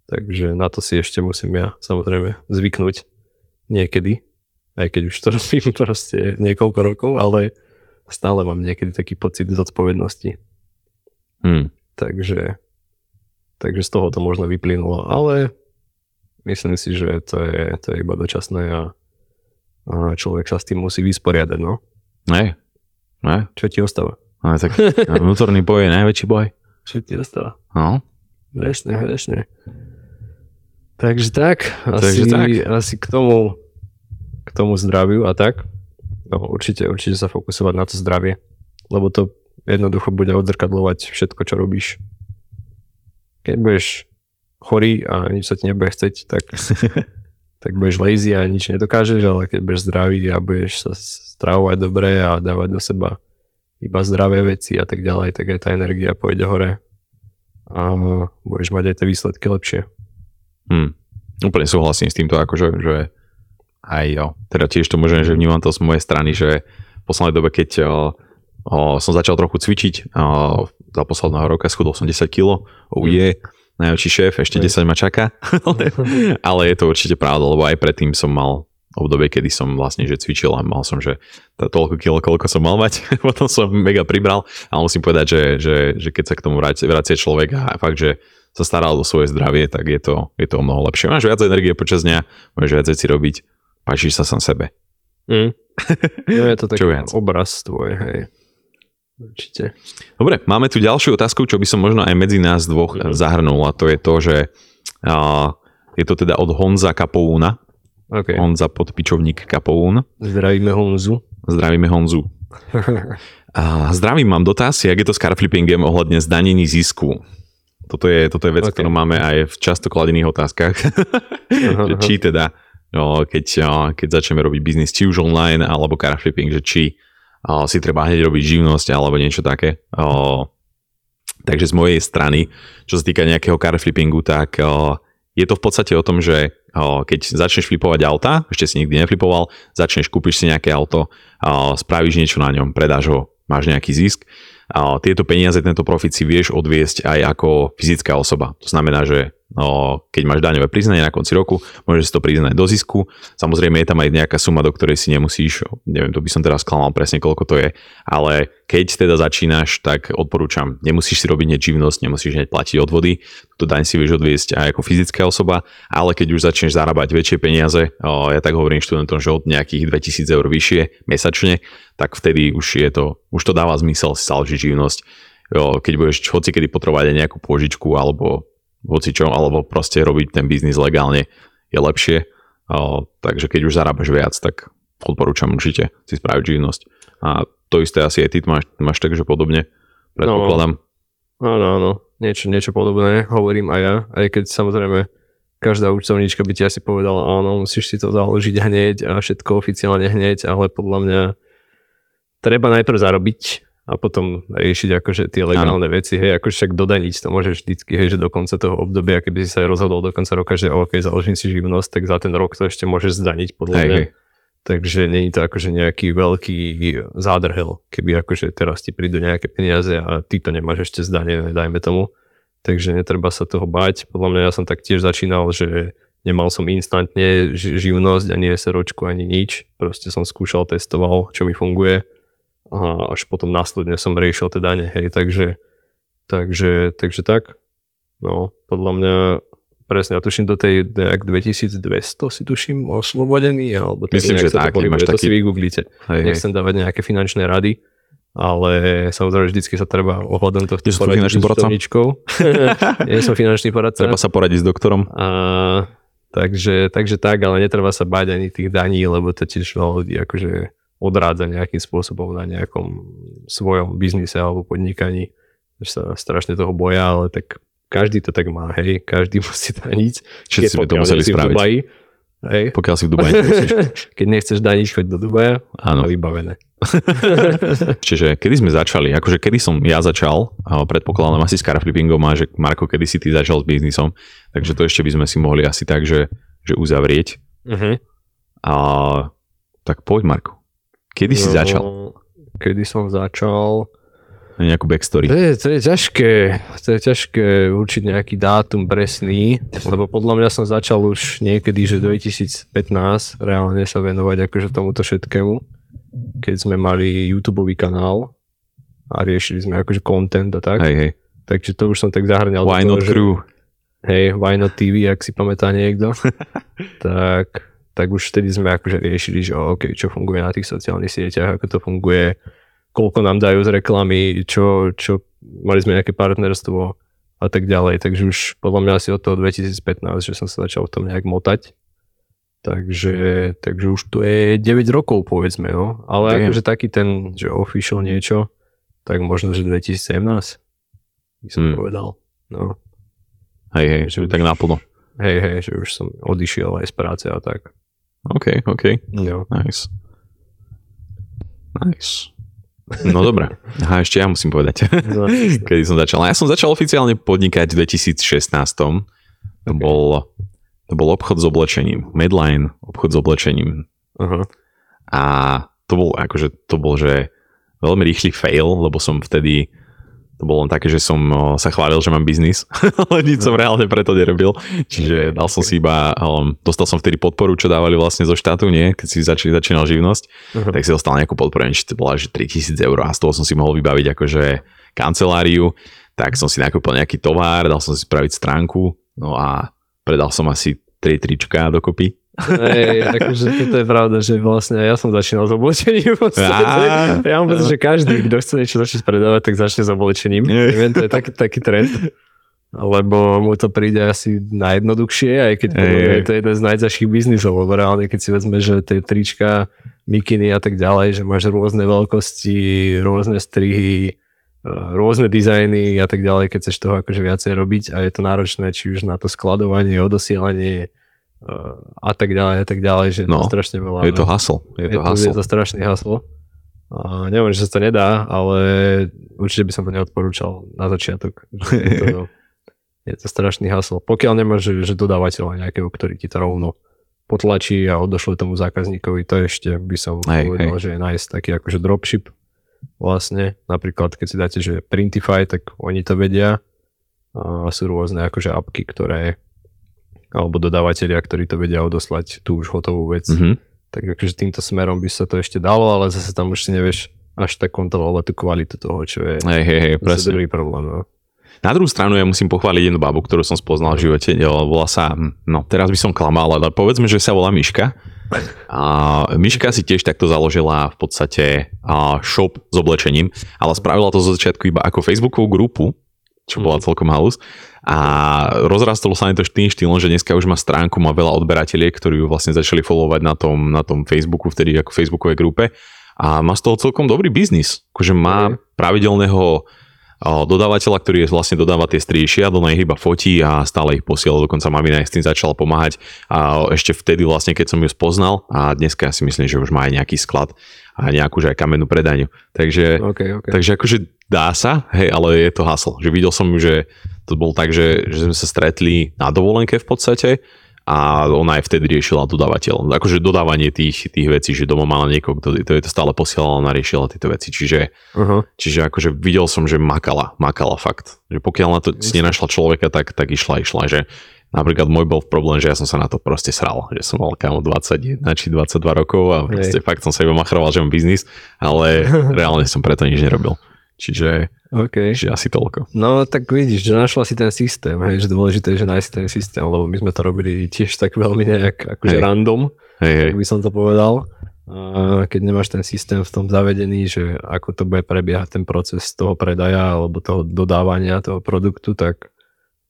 Takže na to si ešte musím ja samozrejme zvyknúť niekedy. Aj keď už to robím proste niekoľko rokov, ale stále mám niekedy taký pocit zodpovednosti. Hm. Takže, takže z toho to možno vyplynulo, ale myslím si, že to je, to je iba dočasné a, a človek sa s tým musí vysporiadať, no. Ne? Ne? Čo ti ostáva? Ale tak vnútorný boj je najväčší boj. Čo ti ostáva? No. Presne, presne. Takže tak, Takže asi, tak. asi k tomu k tomu zdraviu a tak. No, určite, určite sa fokusovať na to zdravie, lebo to jednoducho bude odzrkadlovať všetko, čo robíš. Keď budeš chorý a nič sa ti nebude chceť, tak, tak budeš lazy a nič nedokážeš, ale keď budeš zdravý a budeš sa stravovať dobre a dávať do seba iba zdravé veci a tak ďalej, tak aj tá energia pôjde hore a budeš mať aj tie výsledky lepšie. Hm. Úplne súhlasím s týmto, akože, že aj jo. Teda tiež to môžem, že vnímam to z mojej strany, že v poslednej dobe, keď o, o, som začal trochu cvičiť, o, za posledného roka schudol som 10 kg, oh je, najväčší šéf, ešte 10 ma čaká. Ale je to určite pravda, lebo aj predtým som mal obdobie, kedy som vlastne že cvičil a mal som, že to, toľko kilo, koľko som mal mať. Potom som mega pribral, ale musím povedať, že, že, že keď sa k tomu vracie človek a fakt, že sa staral o svoje zdravie, tak je to, je to o mnoho lepšie. Máš viac energie počas dňa, môžeš viac veci robiť, páčiš sa sám sebe. Mm. No je to taký obraz tvoj, hej. Určite. Dobre, máme tu ďalšiu otázku, čo by som možno aj medzi nás dvoch Mhm. zahrnul a to je to, že a, je to teda od Honza Kapoúna. OK. Honza podpičovník Kapoún. Zdravíme Honzu. Zdravíme Honzu. A zdravím, mám dotaz, jak je to s carflippingem ohľadne zdanení zisku. Toto je, toto je vec, Ok. okay. ktorú máme aj v často kladených otázkach. Aha, aha. či teda, keď, keď začneme robiť biznis, či už online, alebo carflipping, že či si treba hneď robiť živnosť, alebo niečo také. Takže z mojej strany, čo sa týka nejakého carflippingu, tak o, je to v podstate o tom, že keď začneš flipovať auta, ešte si nikdy neflipoval, začneš, kúpiš si nejaké auto, spravíš niečo na ňom, predáš ho, máš nejaký zisk, a tieto peniaze, tento profit si vieš odviesť aj ako fyzická osoba. To znamená, že no, keď máš daňové priznanie na konci roku, môžeš si to priznať do zisku. Samozrejme je tam aj nejaká suma, do ktorej si nemusíš, neviem, to by som teraz klamal presne, koľko to je, ale keď teda začínaš, tak odporúčam, nemusíš si robiť hneď nemusíš hneď platiť odvody, túto daň si vieš odviesť aj ako fyzická osoba, ale keď už začneš zarábať väčšie peniaze, ja tak hovorím študentom, že od nejakých 2000 eur vyššie mesačne, tak vtedy už je to, už to dáva zmysel si založiť živnosť. keď budeš hoci kedy potrebovať aj nejakú pôžičku alebo hoci čo, alebo proste robiť ten biznis legálne je lepšie. Takže keď už zarábaš viac, tak odporúčam určite si spraviť živnosť. A to isté asi aj ty máš, máš takže podobne, predpokladám. No, áno, áno, niečo, niečo podobné, hovorím aj ja, aj keď samozrejme každá účtovníčka by ti asi povedala, áno, musíš si to založiť hneď a všetko oficiálne hneď, ale podľa mňa treba najprv zarobiť a potom riešiť akože tie legálne ano. veci, hej, akože však dodaniť to môžeš vždycky, hej, že do konca toho obdobia, keby si sa rozhodol do konca roka, že OK, založím si živnosť, tak za ten rok to ešte môžeš zdaniť podľa hej, mňa. Hej. Takže není to akože nejaký veľký zádrhel, keby akože teraz ti prídu nejaké peniaze a ty to nemáš ešte zdanené, dajme tomu takže netreba sa toho bať. Podľa mňa ja som tak tiež začínal, že nemal som instantne živnosť, ani SROčku, ani nič. Proste som skúšal, testoval, čo mi funguje a až potom následne som riešil tie dane, hej, takže, takže, takže tak. No, podľa mňa presne, ja tuším do tej nejak 2200 si tuším oslobodený, alebo tak, Myslím, že tak, máš to taký... si vygooglite. Hej, Nechcem dávať nejaké finančné rady, ale samozrejme vždycky sa treba ohľadom tohto Nie poradiť s účtovníčkou. Nie som finančný poradca. Treba sa poradiť s doktorom. A, takže, takže tak, ale netreba sa báť ani tých daní, lebo to tiež veľa ľudí akože odrádza nejakým spôsobom na nejakom svojom biznise alebo podnikaní. Že sa strašne toho boja, ale tak každý to tak má, hej, každý musí daniť. Všetci sme to museli spraviť. Dubaji, hej. Pokiaľ si v Dubaji Keď nechceš daniť, choď do Dubaja Áno. a vybavené. Čiže kedy sme začali? Akože kedy som ja začal, predpokladám asi s carflippingom a že Marko, kedy si ty začal s biznisom, takže to ešte by sme si mohli asi tak, že, že uzavrieť. Uh-huh. A, tak poď Marko. Kedy no, si začal? Kedy som začal? Nejakú backstory. To je, to je ťažké, to je ťažké určiť nejaký dátum presný, lebo podľa mňa som začal už niekedy, že 2015 reálne sa venovať akože tomuto všetkému keď sme mali YouTube kanál a riešili sme akože content a tak. Hej, hej. Takže to už som tak zahrňal. Why not crew? Hej, Why not TV, ak si pamätá niekto. tak, tak už vtedy sme akože riešili, že OK, čo funguje na tých sociálnych sieťach, ako to funguje, koľko nám dajú z reklamy, čo, čo mali sme nejaké partnerstvo a tak ďalej. Takže už podľa mňa asi od toho 2015, že som sa začal v tom nejak motať. Takže, takže už to je 9 rokov povedzme, no. Ale Damn. akože taký ten, že official niečo, tak možno, že 2017 by som hmm. povedal. No. Hej, hej, že tak naplno. Hej, hej, že už som odišiel aj z práce a tak. OK, OK. Jo. Nice. Nice. No dobre. Aha, ešte ja musím povedať. No, Kedy som začal. Ja som začal oficiálne podnikať v 2016. To okay. bol to bol obchod s oblečením. Medline, obchod s oblečením. Uh-huh. A to bol akože, to bol, že veľmi rýchly fail, lebo som vtedy to bolo len také, že som sa chválil, že mám biznis, ale nič som reálne preto nerobil. Čiže dal som si iba, um, dostal som vtedy podporu, čo dávali vlastne zo štátu, nie? Keď si začali, začínal živnosť, uh-huh. tak si dostal nejakú podporu, či to bola, že 3000 eur a z toho som si mohol vybaviť akože kanceláriu, tak som si nakúpil nejaký tovar, dal som si spraviť stránku, no a predal som asi tri trička dokopy. Hej, akože toto je pravda, že vlastne ja som začínal s oblečením. Ja, ja mám pocit, že každý, kto chce niečo začať predávať, tak začne s oblečením. Neviem, to je taký, taký trend. Lebo mu to príde asi najjednoduchšie, aj keď je to jeden z najťažších biznisov, lebo reálne keď si vezme, že tie trička, mikiny a tak ďalej, že máš rôzne veľkosti, rôzne strihy, rôzne dizajny a tak ďalej, keď chceš toho akože viacej robiť a je to náročné, či už na to skladovanie, odosielanie a tak ďalej a tak ďalej, že no, to strašne veľa. Je to haslo. Je, je to, haslo. je to strašný haslo. A neviem, že sa to nedá, ale určite by som to neodporúčal na začiatok. Je to, je to strašný haslo. Pokiaľ nemáš že dodávateľa nejakého, ktorý ti to rovno potlačí a odošle tomu zákazníkovi, to ešte by som hej, povedal, hej. že je nice taký akože dropship, vlastne. Napríklad, keď si dáte, že Printify, tak oni to vedia. A sú rôzne akože apky, ktoré alebo dodávateľia, ktorí to vedia odoslať tú už hotovú vec. Mm-hmm. Tak akože týmto smerom by sa to ešte dalo, ale zase tam už si nevieš až tak kontrolovať tú kvalitu toho, čo je hej, hej, hej, presne. dobrý problém. No. Na druhú stranu ja musím pochváliť jednu babu, ktorú som spoznal v živote, volá sa, hm, no teraz by som klamal, ale povedzme, že sa volá Miška A Miška si tiež takto založila v podstate shop s oblečením, ale spravila to zo začiatku iba ako Facebookovú grupu, čo bola mhm. celkom halus. A rozrastolo sa mi to tým štýlom, že dneska už má stránku, má veľa odberateľiek, ktorí ju vlastne začali followovať na tom, na tom Facebooku, vtedy ako Facebookovej grupe. A má z toho celkom dobrý biznis. Akože má pravidelného dodávateľa, ktorý je vlastne dodáva tie striešia, do nej iba fotí a stále ich posiela, dokonca mamina s tým začala pomáhať a ešte vtedy vlastne, keď som ju spoznal a dneska ja si myslím, že už má aj nejaký sklad a nejakú že aj kamennú predaniu. Takže, okay, okay. takže akože dá sa, hej, ale je to hasl. Že videl som, že to bol tak, že, že sme sa stretli na dovolenke v podstate a ona aj vtedy riešila dodávateľ. Akože dodávanie tých, tých vecí, že doma mala niekoho, kto to, to stále posielala, ona riešila tieto veci. Čiže, uh-huh. čiže akože videl som, že makala, makala fakt. Že pokiaľ na to si nenašla človeka, tak, tak išla, išla. Že napríklad môj bol problém, že ja som sa na to proste sral. Že som mal kámo 21 či 22 rokov a proste Hej. fakt som sa iba machroval, že mám biznis, ale reálne som preto nič nerobil. Čiže, okay. čiže asi toľko. No tak vidíš, že našla si ten systém, hej, že dôležité je, že nájsť ten systém, lebo my sme to robili tiež tak veľmi nejak akože hej. random, hej, hej. by som to povedal. A keď nemáš ten systém v tom zavedený, že ako to bude prebiehať ten proces toho predaja alebo toho dodávania toho produktu, tak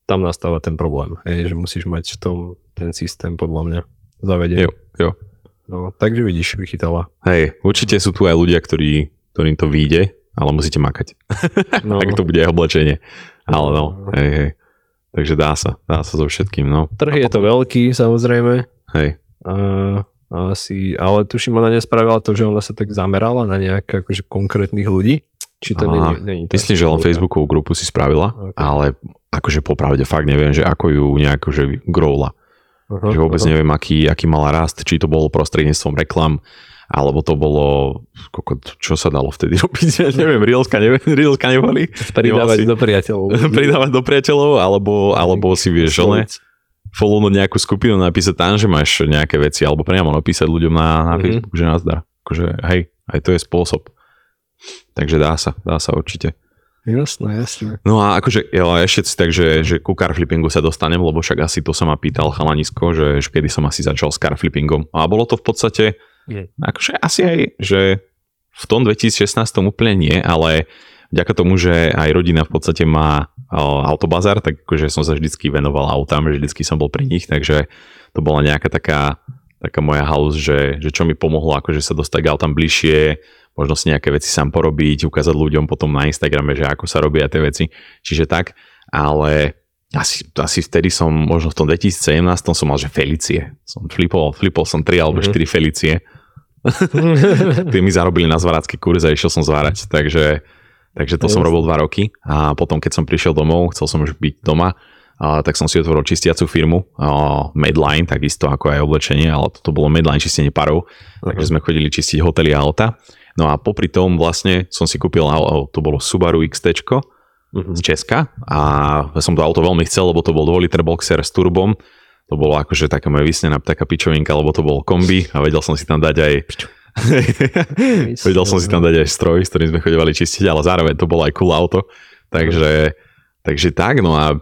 tam nastáva ten problém, hej, že musíš mať v tom ten systém podľa mňa zavedený. Jo, jo. No, takže vidíš, vychytala. Hej, určite sú tu aj ľudia, ktorí, ktorým to vyjde, ale musíte makať. No. Ak to bude aj oblečenie. Ale no, hej, hej. Takže dá sa, dá sa so všetkým, no. Trh je to veľký, samozrejme. Hej. A, asi, ale tuším, ona nespravila to, že ona sa tak zamerala na nejak akože konkrétnych ľudí. Či to není, není Myslím, že len Facebookovú grupu si spravila, okay. ale akože popravde fakt neviem, že ako ju nejako že growla. Uh-huh, že vôbec uh-huh. neviem, aký, aký mala rast, či to bolo prostredníctvom reklam, alebo to bolo, čo sa dalo vtedy robiť, ja neviem, Reelska, neviem, Reelska neboli. Pridávať do priateľov. Pridávať do priateľov, alebo, alebo si vieš, ne, follownúť nejakú skupinu, napísať tam, že máš nejaké veci, alebo priamo napísať ľuďom na, na mm-hmm. Facebook, že nazdar. Akože, hej, aj to je spôsob. Takže dá sa, dá sa určite. Jasné, jasné. No a akože ja ešte si tak, že, že ku carflippingu sa dostanem, lebo však asi to sa ma pýtal chalanisko, že, že kedy som asi začal s carflippingom. A bolo to v podstate, je. Akože asi aj, že v tom 2016 úplne nie, ale vďaka tomu, že aj rodina v podstate má autobazar, tak akože som sa vždycky venoval autám, vždycky som bol pri nich, takže to bola nejaká taká, taká moja house, že, že čo mi pomohlo akože sa dostať k autám bližšie, možno si nejaké veci sám porobiť, ukázať ľuďom potom na Instagrame, že ako sa robia tie veci. Čiže tak, ale asi, asi vtedy som, možno v tom 2017 som mal, že Felicie. Som flipol, flipol som 3 alebo 4 mm-hmm. Felicie. Tí mi zarobili na zváracký kurz a išiel som zvárať, takže, takže to som robil 2 roky a potom keď som prišiel domov, chcel som už byť doma, a, tak som si otvoril čistiacu firmu a, Medline, takisto ako aj oblečenie, ale toto bolo Medline čistenie parov, uh-huh. takže sme chodili čistiť hotely a auta. No a popri tom vlastne som si kúpil, to bolo Subaru XT, z Česka a som to auto veľmi chcel, lebo to bol 2 liter boxer s turbom. To bolo akože taká moja vysnená taká pičovinka, lebo to bol kombi a vedel som si tam dať aj vedel som si tam dať aj stroj, s ktorým sme chodevali čistiť, ale zároveň to bolo aj cool auto. Takže, takže tak, no a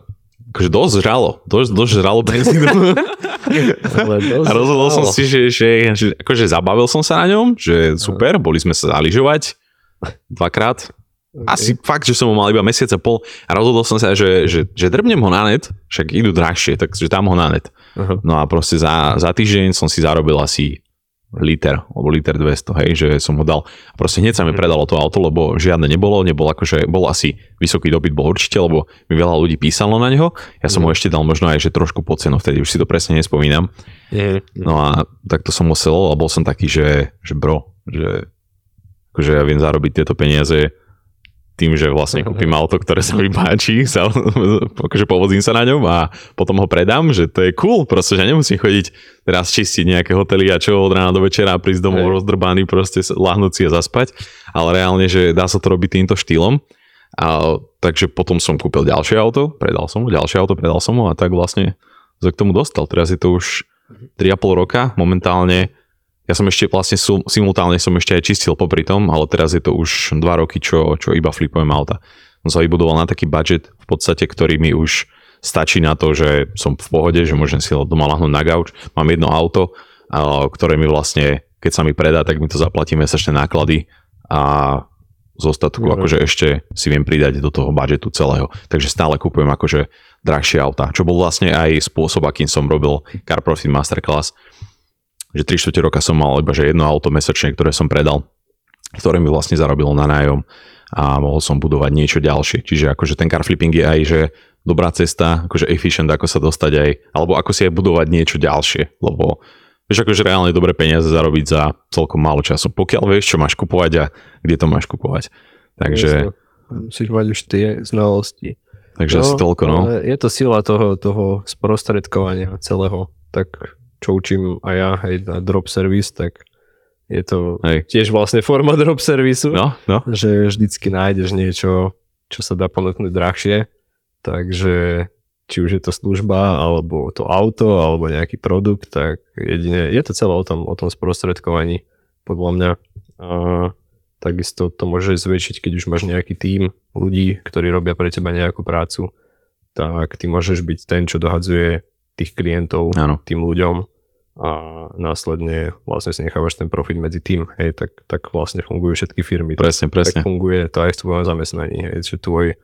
akože dosť žralo, dosť, dosť žralo benzínu. a rozhodol som si, že, že, že akože zabavil som sa na ňom, že super, boli sme sa zaližovať dvakrát, Okay. Asi fakt, že som ho mal iba mesiac a pol a rozhodol som sa, že, že, že drbnem ho na net, však idú drahšie, takže dám ho na net. Uh-huh. No a proste za, za týždeň som si zarobil asi liter, alebo liter 200, hej, že som ho dal. A proste hneď sa mi mhm. predalo to auto, lebo žiadne nebolo, nebol akože, bol asi vysoký dobyt, bol určite, lebo mi veľa ľudí písalo na neho. Ja som uh-huh. ho ešte dal možno aj, že trošku po cenu, vtedy už si to presne nespomínam. No a takto som musel, a bol som taký, že, že bro, že akože ja viem zarobiť tieto peniaze tým, že vlastne kúpim auto, ktoré sa mi páči, sa, akože povozím sa na ňom a potom ho predám, že to je cool, proste, že nemusím chodiť teraz čistiť nejaké hotely a čo od rána do večera prísť domov hey. rozdrbaný, proste lahnúť si a zaspať, ale reálne, že dá sa to robiť týmto štýlom. A, takže potom som kúpil ďalšie auto, predal som ho, ďalšie auto, predal som ho a tak vlastne sa k tomu dostal. Teraz je to už 3,5 roka, momentálne ja som ešte vlastne simultálne som ešte aj čistil popri tom, ale teraz je to už 2 roky, čo, čo iba flipujem auta. Som sa vybudoval na taký budget v podstate, ktorý mi už stačí na to, že som v pohode, že môžem si doma lahnúť na gauč, mám jedno auto ktoré mi vlastne, keď sa mi predá, tak mi to zaplatí mesačné náklady a z ostatku mm. akože ešte si viem pridať do toho budžetu celého. Takže stále kupujem akože drahšie auta, čo bol vlastne aj spôsob, akým som robil Car Profit Masterclass, že 3 4 roka som mal iba že jedno auto mesačne, ktoré som predal, ktoré mi vlastne zarobilo na nájom a mohol som budovať niečo ďalšie. Čiže akože ten car flipping je aj, že dobrá cesta, akože efficient, ako sa dostať aj, alebo ako si aj budovať niečo ďalšie, lebo vieš akože reálne dobré peniaze zarobiť za celkom málo času, pokiaľ vieš, čo máš kupovať a kde to máš kupovať. Takže... Musíš mať už tie znalosti. Takže no, asi toľko, no. Je to sila toho, toho sprostredkovania celého. Tak čo učím aj ja, hej, na drop service, tak je to hej. tiež vlastne forma drop servisu, no, no. že vždycky nájdeš niečo, čo sa dá ponúknuť drahšie, takže či už je to služba, alebo to auto, alebo nejaký produkt, tak jedine, je to celé o tom, o tom sprostredkovaní, podľa mňa. A takisto to môže zväčšiť, keď už máš nejaký tím ľudí, ktorí robia pre teba nejakú prácu, tak ty môžeš byť ten, čo dohadzuje tých klientov ano. tým ľuďom a následne vlastne si nechávaš ten profit medzi tým, hej, tak, tak vlastne fungujú všetky firmy. Presne, presne. Tak funguje to aj v tvojom zamestnaní, hej, že tvoj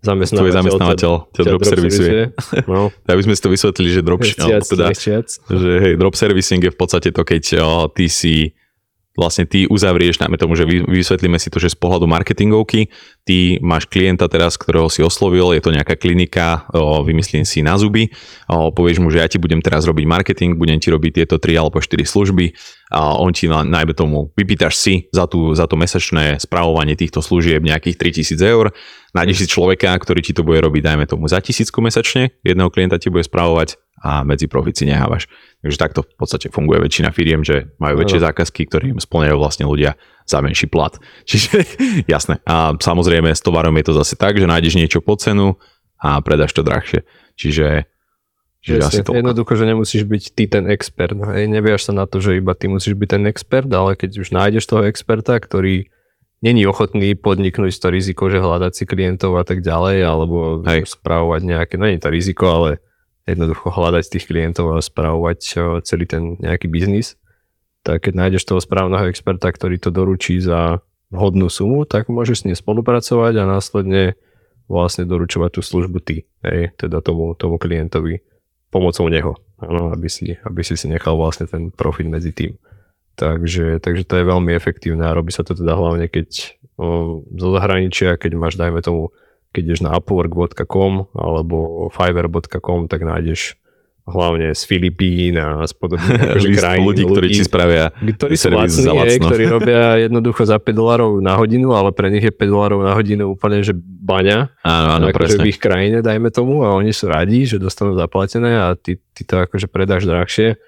zamestnávateľ, tvoj zamestnávateľ ťa, drop, drop servisuje. No. Aby sme si to vysvetlili, že drop, teda, že hej, drop servicing je v podstate to, keď o, ty si vlastne ty uzavrieš, najmä tomu, že vysvetlíme si to, že z pohľadu marketingovky, ty máš klienta teraz, ktorého si oslovil, je to nejaká klinika, vymyslím si na zuby, povieš mu, že ja ti budem teraz robiť marketing, budem ti robiť tieto 3 alebo 4 služby a on ti najmä tomu, vypýtaš si za, tú, za to mesačné spravovanie týchto služieb nejakých 3000 eur, nájdeš si človeka, ktorý ti to bude robiť, dajme tomu za tisícku mesačne, jedného klienta ti bude spravovať a medzi profit si nehávaš. Takže takto v podstate funguje väčšina firiem, že majú väčšie zákazky, ktoré im splňajú vlastne ľudia za menší plat. Čiže jasné. A samozrejme s tovarom je to zase tak, že nájdeš niečo po cenu a predáš to drahšie. Čiže Čiže asi Jednoducho, že nemusíš byť ty ten expert. Hej, neviaš sa na to, že iba ty musíš byť ten expert, ale keď už nájdeš toho experta, ktorý není ochotný podniknúť to riziko, že hľadať si klientov a tak ďalej, alebo Hej. spravovať nejaké, no nie to riziko, ale jednoducho hľadať tých klientov a spravovať celý ten nejaký biznis, tak keď nájdeš toho správneho experta, ktorý to doručí za hodnú sumu, tak môžeš s ním spolupracovať a následne vlastne doručovať tú službu ty, hej, teda tomu, tomu klientovi pomocou neho, ano, aby, si, aby si si nechal vlastne ten profit medzi tým. Takže, takže to je veľmi efektívne a robí sa to teda hlavne keď o, zo zahraničia, keď máš dajme tomu keď ideš na upwork.com alebo fiverr.com, tak nájdeš hlavne z Filipín a z podobných akože krajín. ľudí, ktorí ti spravia ktorí sú lacní, za lacno. ktorí robia jednoducho za 5 dolarov na hodinu, ale pre nich je 5 dolarov na hodinu úplne, že baňa. Áno, áno, akože v ich krajine, dajme tomu, a oni sú radi, že dostanú zaplatené a ty, ty to akože predáš drahšie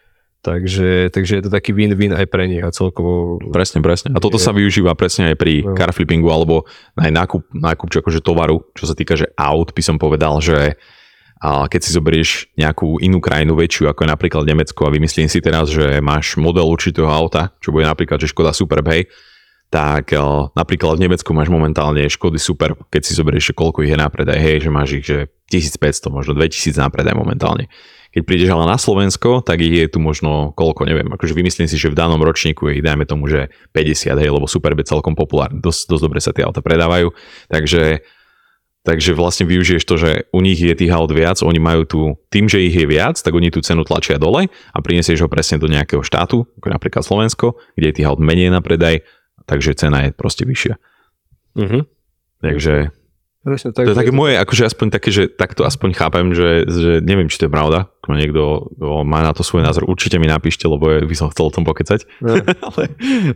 Takže, takže je to taký win-win aj pre nich a celkovo... Presne, presne. A toto sa využíva presne aj pri no. car flippingu alebo aj nákup, nákup čo akože tovaru, čo sa týka, že aut by som povedal, že a keď si zoberieš nejakú inú krajinu väčšiu, ako je napríklad Nemecko a vymyslím si teraz, že máš model určitého auta, čo bude napríklad, že Škoda Superb, hej, tak napríklad v Nemecku máš momentálne Škody Super, keď si zoberieš, koľko ich je na predaj, hej, že máš ich, že 1500, možno 2000 na predaj momentálne. Keď prídeš ale na Slovensko, tak ich je tu možno koľko, neviem, akože vymyslím si, že v danom ročníku je ich dajme tomu, že 50, hej, lebo Superb je celkom populárny, dosť, dosť dobre sa tie auta predávajú, takže Takže vlastne využiješ to, že u nich je tých aut viac, oni majú tu, tým, že ich je viac, tak oni tú cenu tlačia dole a prinesieš ho presne do nejakého štátu, ako napríklad Slovensko, kde je tých aut menej na predaj, takže cena je proste vyššia. Uh-huh. Takže Presne, tak, to je také moje, akože aspoň také, že takto aspoň chápem, že, že neviem, či to je pravda, ako niekto má na to svoj názor, určite mi napíšte, lebo by som chcel o tom pokecať, no. ale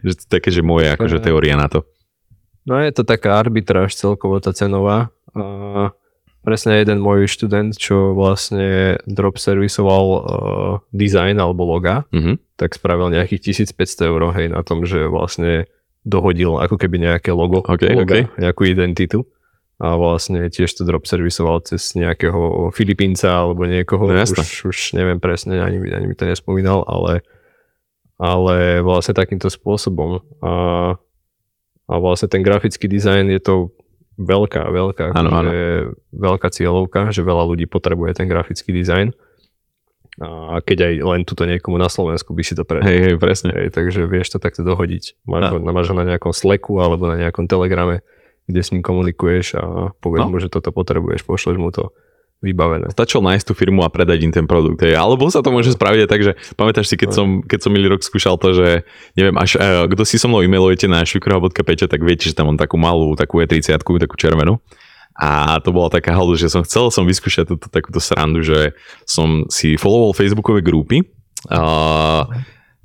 že to je také, že moje akože teória na to. No je to taká arbitráž celkovo tá cenová. A presne jeden môj študent, čo vlastne drop servisoval uh, design alebo loga, mm-hmm. tak spravil nejakých 1500 eur hej, na tom, že vlastne dohodil ako keby nejaké logo, okay, loga, okay. nejakú identitu a vlastne tiež to drop servisoval cez nejakého Filipínca alebo niekoho, no, už, už neviem presne, ani, ani mi to nespomínal, ale, ale vlastne takýmto spôsobom. A, a vlastne ten grafický dizajn je to veľká, veľká, ano, ano. veľká cieľovka, že veľa ľudí potrebuje ten grafický dizajn. a keď aj len tuto niekomu na Slovensku by si to predal. Hej, hej, presne. Hej, takže vieš to takto dohodiť. Máš, No. máš ho na nejakom Slacku alebo na nejakom Telegrame, kde s ním komunikuješ a povieš No. mu, že toto potrebuješ, pošleš mu to vybavené. Stačilo nájsť tú firmu a predať im ten produkt. Hej. Alebo sa to môže spraviť aj tak, že pamätáš si, keď som, keď som milý rok skúšal to, že neviem, až eh, kto si so mnou e-mailujete na švikroha.peťa, tak viete, že tam mám takú malú, takú E30, takú červenú. A to bola taká halu, že som chcel som vyskúšať túto, takúto srandu, že som si followoval facebookové grupy, a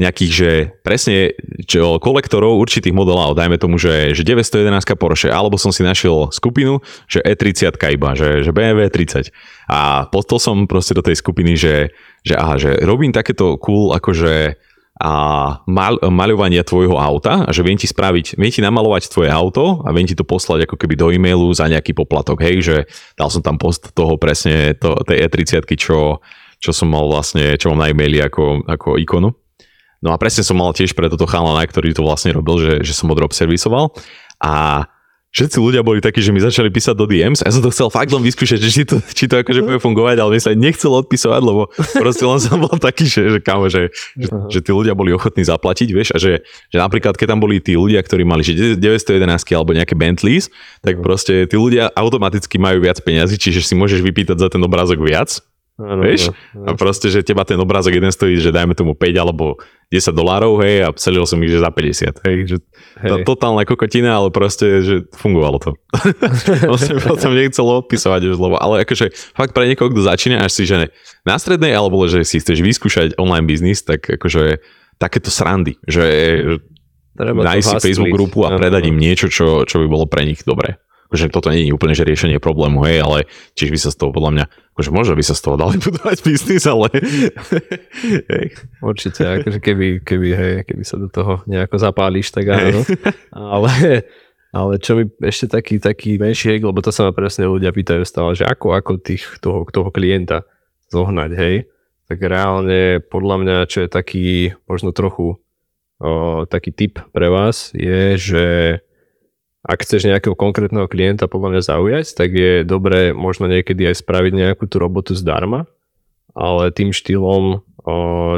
nejakých, že presne čo, kolektorov určitých modelov, dajme tomu, že, že 911 Porsche, alebo som si našiel skupinu, že E30 iba, že, že BMW 30. A postol som proste do tej skupiny, že, že aha, že robím takéto cool akože a mal, maľovania tvojho auta a že viem ti spraviť, viem ti namalovať tvoje auto a viem ti to poslať ako keby do e-mailu za nejaký poplatok, hej, že dal som tam post toho presne to, tej E30, čo, čo som mal vlastne, čo mám na e-maili ako, ako ikonu. No a presne som mal tiež pre toto chalana, ktorý to vlastne robil, že, že som ho drop servisoval. A všetci ľudia boli takí, že mi začali písať do DMs a ja som to chcel fakt len vyskúšať, že či to, či to akože bude fungovať, ale mi sa nechcel odpisovať, lebo proste len som bol taký, že, že kamo, že, že, že tí ľudia boli ochotní zaplatiť, vieš, a že, že napríklad keď tam boli tí ľudia, ktorí mali že 911 alebo nejaké Bentleys, tak proste tí ľudia automaticky majú viac peňazí, čiže si môžeš vypýtať za ten obrázok viac, Áno, vieš? A áno, proste, že teba ten obrázok jeden stojí, že dajme tomu 5 alebo 10 dolárov, hej, a celil som ich, že za 50, hej, že to, Hej. totálna kokotina, ale proste, že fungovalo to. Vlastne potom nechcel odpisovať lebo, ale akože fakt pre niekoho, kto začína, až si, že ne, na strednej, alebo že si chceš vyskúšať online biznis, tak akože takéto srandy, že Treba nájsť si. Facebook grupu a predať im niečo, čo, čo by bolo pre nich dobré. Akože toto nie je úplne že riešenie problému, hej, ale tiež by sa z toho podľa mňa, akože možno by sa z toho dali budovať biznis, ale hej, Určite, akože keby, keby, hej, keby sa do toho nejako zapáliš, tak áno. Ale, ale čo mi ešte taký, taký menší hek, lebo to sa ma presne ľudia pýtajú stále, že ako, ako tých, toho, toho klienta zohnať, hej. Tak reálne podľa mňa, čo je taký možno trochu o, taký tip pre vás, je, že ak chceš nejakého konkrétneho klienta podľa mňa zaujať, tak je dobré možno niekedy aj spraviť nejakú tú robotu zdarma, ale tým štýlom,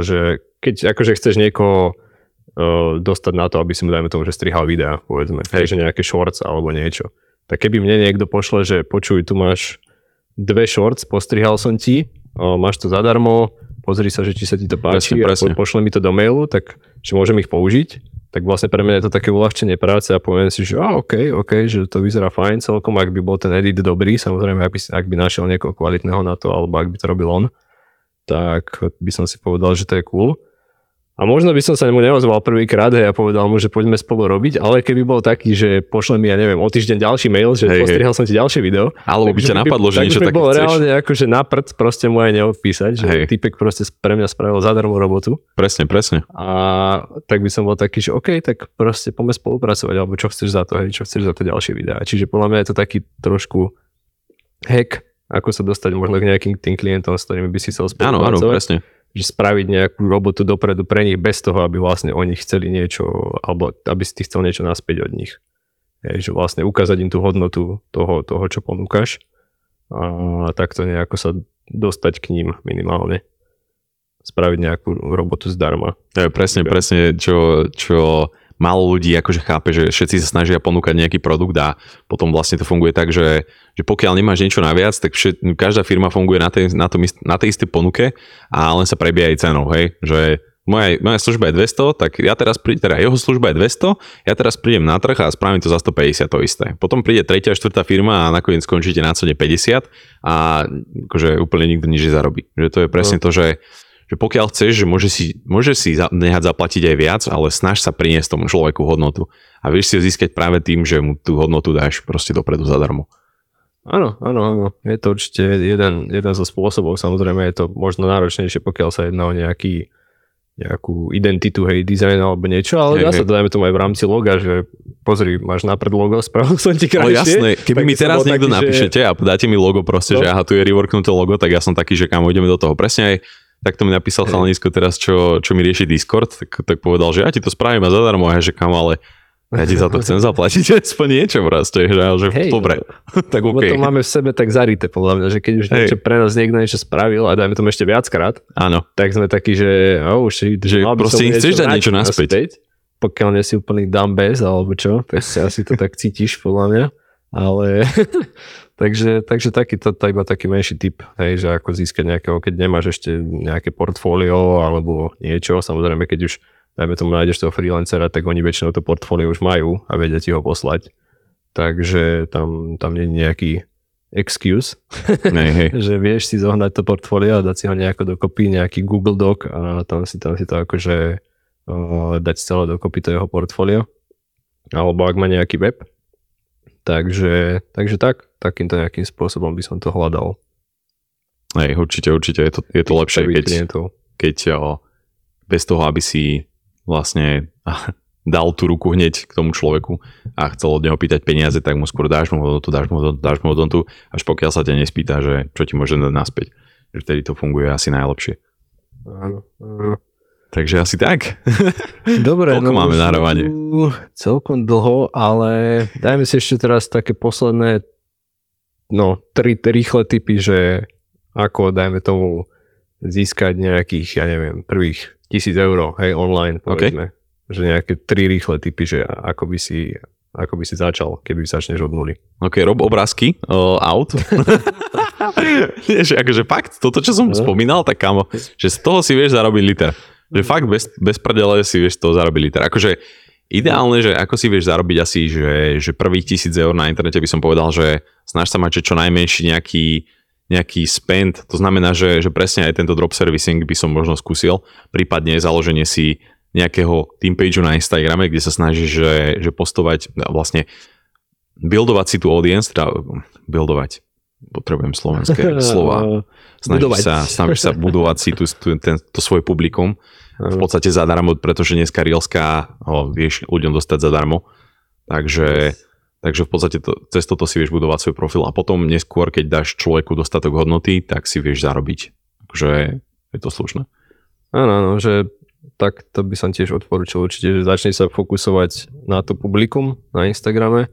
že keď akože chceš niekoho dostať na to, aby si mu dajme tomu, že strihal videa, povedzme, Hej. že nejaké shorts alebo niečo. Tak keby mne niekto pošle, že počuj, tu máš dve shorts, postrihal som ti, máš to zadarmo, pozri sa, že či sa ti to páči Presne, presne. a po, pošle mi to do mailu, tak že môžem ich použiť, tak vlastne pre mňa je to také uľahčenie práce a poviem si, že a OK, OK, že to vyzerá fajn celkom, ak by bol ten edit dobrý, samozrejme, ak by, ak by našiel niekoho kvalitného na to, alebo ak by to robil on, tak by som si povedal, že to je cool. A možno by som sa mu neozval prvýkrát hej, a povedal mu, že poďme spolu robiť, ale keby bol taký, že pošle mi, ja neviem, o týždeň ďalší mail, že Hej, hej. postrihal som ti ďalšie video, alebo by ťa napadlo, že niečo také bolo chceš. reálne akože na prd proste mu aj neodpísať, že Hej. typek proste pre mňa spravil zadarmo robotu Presne, presne. a tak by som bol taký, že OK, tak proste poďme spolupracovať, alebo čo chceš za to, hej, čo chceš za to ďalšie videá. Čiže podľa mňa je to taký trošku hack, ako sa dostať možno k nejakým tým klientom, s ktorými by si chcel Áno, áno, spolupracovať. presne. Že spraviť nejakú robotu dopredu pre nich bez toho, aby vlastne oni chceli niečo, alebo aby si ty chcel niečo naspäť od nich. Hej, že vlastne ukázať im tú hodnotu toho, toho čo ponúkaš a takto nejako sa dostať k ním minimálne. Spraviť nejakú robotu zdarma. Je presne, presne, čo, čo málo ľudí akože chápe, že všetci sa snažia ponúkať nejaký produkt a potom vlastne to funguje tak, že, že pokiaľ nemáš niečo naviac, tak všet, každá firma funguje na tej, na, tom, na tej istej ponuke a len sa prebie aj cenou, hej, že moja, moja služba je 200, tak ja teraz prídem, teda jeho služba je 200, ja teraz prídem na trh a spravím to za 150 to isté. Potom príde tretia, štvrtá firma a nakoniec skončíte na cene 50 a akože úplne nikto nič nezarobí. Že to je presne to, že že pokiaľ chceš, že môže si, môže si za, nehať zaplatiť aj viac, ale snaž sa priniesť tomu človeku hodnotu. A vieš si ho získať práve tým, že mu tú hodnotu dáš proste dopredu zadarmo. Áno, áno, áno. Je to určite jeden, jeden zo spôsobov. Samozrejme je to možno náročnejšie, pokiaľ sa jedná o nejaký, nejakú identitu, hej, dizajn alebo niečo, ale dá sa hej. to dajme tomu aj v rámci loga, že pozri, máš napred logo, spravil som ti Ale krajšie. jasné, keby mi teraz niekto taký, že- napíšete a dáte mi logo proste, No. že aha, tu je reworknuté logo, tak ja som taký, že kam ideme do toho. Presne aj takto mi napísal chalanisko teraz, čo, čo mi rieši Discord, tak, tak povedal, že ja ti to spravím a zadarmo, a že kam, ale Ja ti za to chcem zaplatiť aspoň niečo proste, že, že Hej, dobre, tak Lebo OK. to máme v sebe tak zarité, podľa mňa, že keď už Hej. niečo pre nás niekto niečo spravil a dajme tomu ešte viackrát, Áno, tak sme takí, že oh, shit, Že by proste im chceš dať niečo naspäť. Pokiaľ nie si úplný dumbez alebo čo, tak si asi to tak cítiš podľa mňa. Ale takže, takže taký, to, to iba taký menší tip, hej, že ako získať nejakého, keď nemáš ešte nejaké portfólio alebo niečo, samozrejme, keď už dajme tomu nájdeš toho freelancera, tak oni väčšinou to portfólio už majú a vedia ti ho poslať. Takže tam, tam nie je nejaký excuse, hej, hej. že vieš si zohnať to portfólio a dať si ho nejako dokopy, nejaký Google Doc a tam si, tam si to akože uh, dať celé dokopy to jeho portfólio. Alebo ak má nejaký web. Takže, takže tak, takýmto nejakým spôsobom by som to hľadal. hej, určite, určite je to, je to lepšie, keď, keď bez toho, aby si vlastne dal tú ruku hneď k tomu človeku a chcel od neho pýtať peniaze, tak mu skôr dáš mu hodnotu, dáš mu hodnotu, dáš mu hodnotu, až pokiaľ sa ťa nespýta, že čo ti môže dať naspäť. Vtedy to funguje asi najlepšie. Áno, áno. Takže asi tak. Dobre, Koľko máme už nahrávanie? Celkom dlho, ale dajme si ešte teraz také posledné no, tri rýchle typy, že ako, dajme tomu, získať nejakých, ja neviem, prvých tisíc eur, hej, online, povedzme. Že nejaké tri rýchle typy, že ako by si, ako by si začal, keby začneš od nuly. OK, rob obrázky uh, aut. Nie, že akože fakt, toto, čo som No. spomínal, tak kámo, že z toho si vieš zarobiť liter. Že fakt bez, bez prdele si vieš z toho zarobiť liter. Akože ideálne, že ako si vieš zarobiť asi, že, že prvých tisíc eur na internete by som povedal, že snaž sa mať že čo najmenší nejaký, nejaký spend, to znamená, že, že presne aj tento drop servicing by som možno skúsil, prípadne založenie si nejakého team pageu na Instagrame, kde sa snažíš, že, že postovať no, vlastne buildovať si tú audience, teda buildovať, potrebujem slovenské slova, snažíš Budovať. sa, snažíš sa budovať si tú, tú, ten, to svoje publikum, v podstate zadarmo, pretože dneska Reelská ho vieš ľuďom dostať zadarmo, takže, takže v podstate to, cez toto si vieš budovať svoj profil a potom neskôr, keď dáš človeku dostatok hodnoty, tak si vieš zarobiť. Takže je to slušné. Áno, áno, že tak to by som tiež odporúčil určite, že začni sa fokusovať na to publikum na Instagrame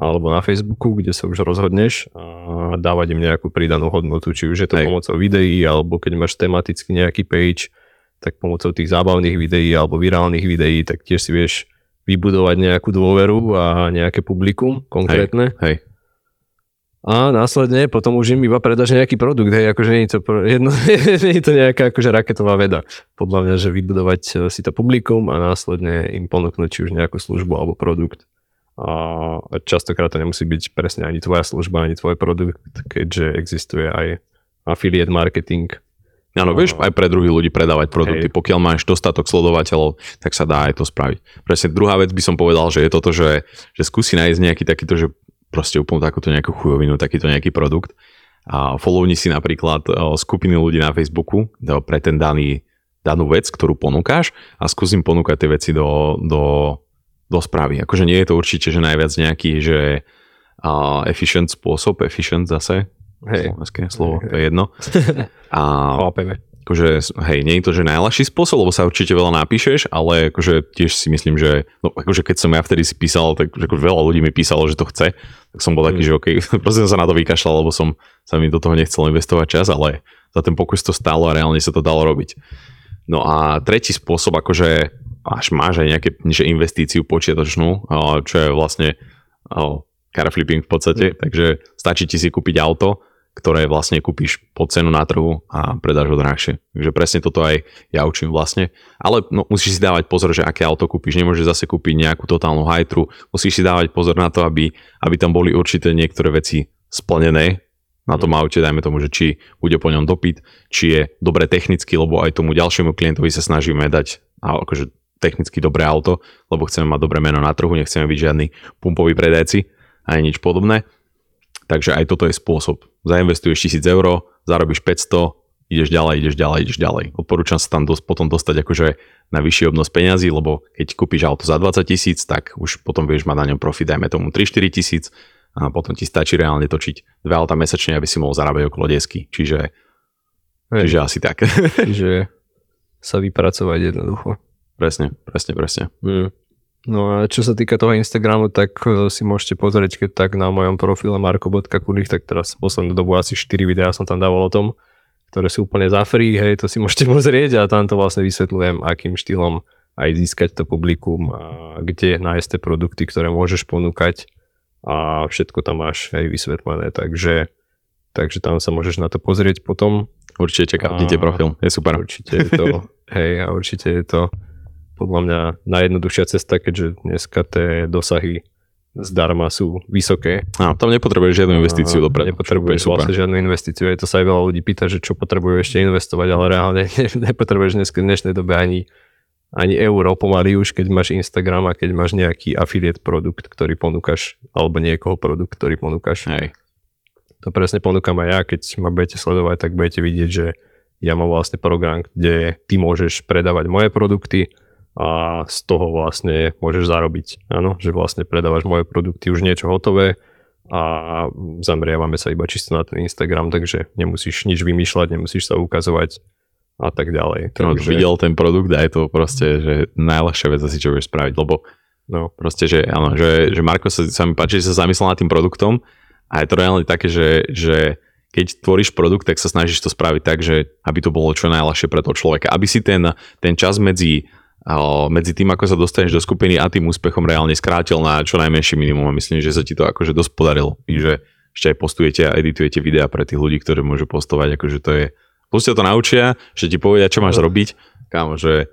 alebo na Facebooku, kde sa už rozhodneš a dávať im nejakú pridanú hodnotu, či už je to Hej. pomocou videí, alebo keď máš tematicky nejaký page, tak pomocou tých zábavných videí alebo virálnych videí, tak tiež si vieš vybudovať nejakú dôveru a nejaké publikum konkrétne. Hej, A následne potom už im iba predáš nejaký produkt, hej, akože nie je to, jedno, nie je to nejaká akože raketová veda. Podľa mňa, že vybudovať eh, si to publikum a následne im ponúknuť či už nejakú službu alebo produkt. A častokrát to nemusí byť presne ani tvoja služba, ani tvoj produkt, keďže existuje aj affiliate marketing. Áno, vieš aj pre druhých ľudí predávať produkty. Hej. Pokiaľ máš dostatok sledovateľov, tak sa dá aj to spraviť. Presne druhá vec by som povedal, že je toto, že, že skúsi nájsť nejaký takýto, že proste úplne takúto nejakú chujovinu, takýto nejaký produkt. A followni si napríklad skupiny ľudí na Facebooku pre ten daný, danú vec, ktorú ponúkaš a skúsim ponúkať tie veci do, do, do správy. Akože nie je to určite, že najviac nejaký, že efficient spôsob, efficient zase, Hej, slovenské slovo, to je jedno. A chápeme. akože, hej, nie je to, že najľahší spôsob, lebo sa určite veľa napíšeš, ale akože tiež si myslím, že, no akože keď som ja vtedy si písal, tak že akože veľa ľudí mi písalo, že to chce, tak som bol taký, Mm. že OK, proste som sa na to vykašľal, lebo som sa mi do toho nechcel investovať čas, ale za ten pokus to stálo a reálne sa to dalo robiť. No a tretí spôsob, akože až máš aj nejaké že investíciu počiatočnú, čo je vlastne a, car flipping v podstate, takže stačí ti si kúpiť auto, ktoré vlastne kúpiš po cenu na trhu a predáš ho drahšie. Takže presne toto aj ja učím vlastne. Ale no, musíš si dávať pozor, že aké auto kúpiš. Nemôžeš zase kúpiť nejakú totálnu hajtru. Musíš si dávať pozor na to, aby, aby tam boli určité niektoré veci splnené na tom aute, dajme tomu, že či bude po ňom dopyt, či je dobre technicky, lebo aj tomu ďalšiemu klientovi sa snažíme dať akože technicky dobré auto, lebo chceme mať dobré meno na trhu, nechceme byť žiadny pumpový predajci ani nič podobné. Takže aj toto je spôsob. Zainvestuješ 1000 eur, zarobíš 500, ideš ďalej, ideš ďalej, ideš ďalej. Odporúčam sa tam dos- potom dostať akože na vyšší obnos peňazí, lebo keď kúpiš auto za 20 tisíc, tak už potom vieš mať na ňom profit, dajme tomu 3-4 tisíc a potom ti stačí reálne točiť dve auta mesačne, aby si mohol zarábať okolo desky. Čiže, Hej, čiže asi tak. Čiže sa vypracovať jednoducho. presne, presne, presne. Mm. No a čo sa týka toho Instagramu, tak e, si môžete pozrieť, keď tak na mojom profile marko.kulich, tak teraz poslednú dobu asi 4 videá som tam dával o tom, ktoré sú úplne za free, hej, to si môžete pozrieť a tam to vlastne vysvetľujem, akým štýlom aj získať to publikum a kde nájsť tie produkty, ktoré môžeš ponúkať a všetko tam máš aj vysvetlené, takže, takže tam sa môžeš na to pozrieť potom. Určite čekám, tie profil, je super. Určite je to, hej, a určite je to podľa mňa najjednoduchšia cesta, keďže dneska tie dosahy zdarma sú vysoké. A tam nepotrebuješ žiadnu investíciu dopredu. Nepotrebuješ vlastne žiadnu investíciu. Je to sa aj veľa ľudí pýta, že čo potrebujú ešte investovať, ale reálne nepotrebuješ dnes, v dnešnej dobe ani, ani euro pomaly už, keď máš Instagram a keď máš nejaký affiliate produkt, ktorý ponúkaš, alebo niekoho produkt, ktorý ponúkaš. Hej. To presne ponúkam aj ja, keď ma budete sledovať, tak budete vidieť, že ja mám vlastne program, kde ty môžeš predávať moje produkty, a z toho vlastne môžeš zarobiť. Áno, že vlastne predávaš moje produkty už niečo hotové a zameriavame sa iba čisto na ten Instagram, takže nemusíš nič vymýšľať, nemusíš sa ukazovať a tak ďalej. No, takže... videl ten produkt a je to proste, že najľahšia vec asi, čo vieš spraviť, lebo no. proste, že áno, že, že Marko sa, sa mi páči, že sa zamyslel nad tým produktom a je to reálne také, že, že keď tvoríš produkt, tak sa snažíš to spraviť tak, že aby to bolo čo najľahšie pre toho človeka. Aby si ten, ten čas medzi medzi tým, ako sa dostaneš do skupiny a tým úspechom reálne skrátil na čo najmenší minimum a myslím, že sa ti to akože dosť podarilo. I že ešte aj postujete a editujete videá pre tých ľudí, ktorí môžu postovať, akože to je... Plus to naučia, že ti povedia, čo máš robiť, kámo, že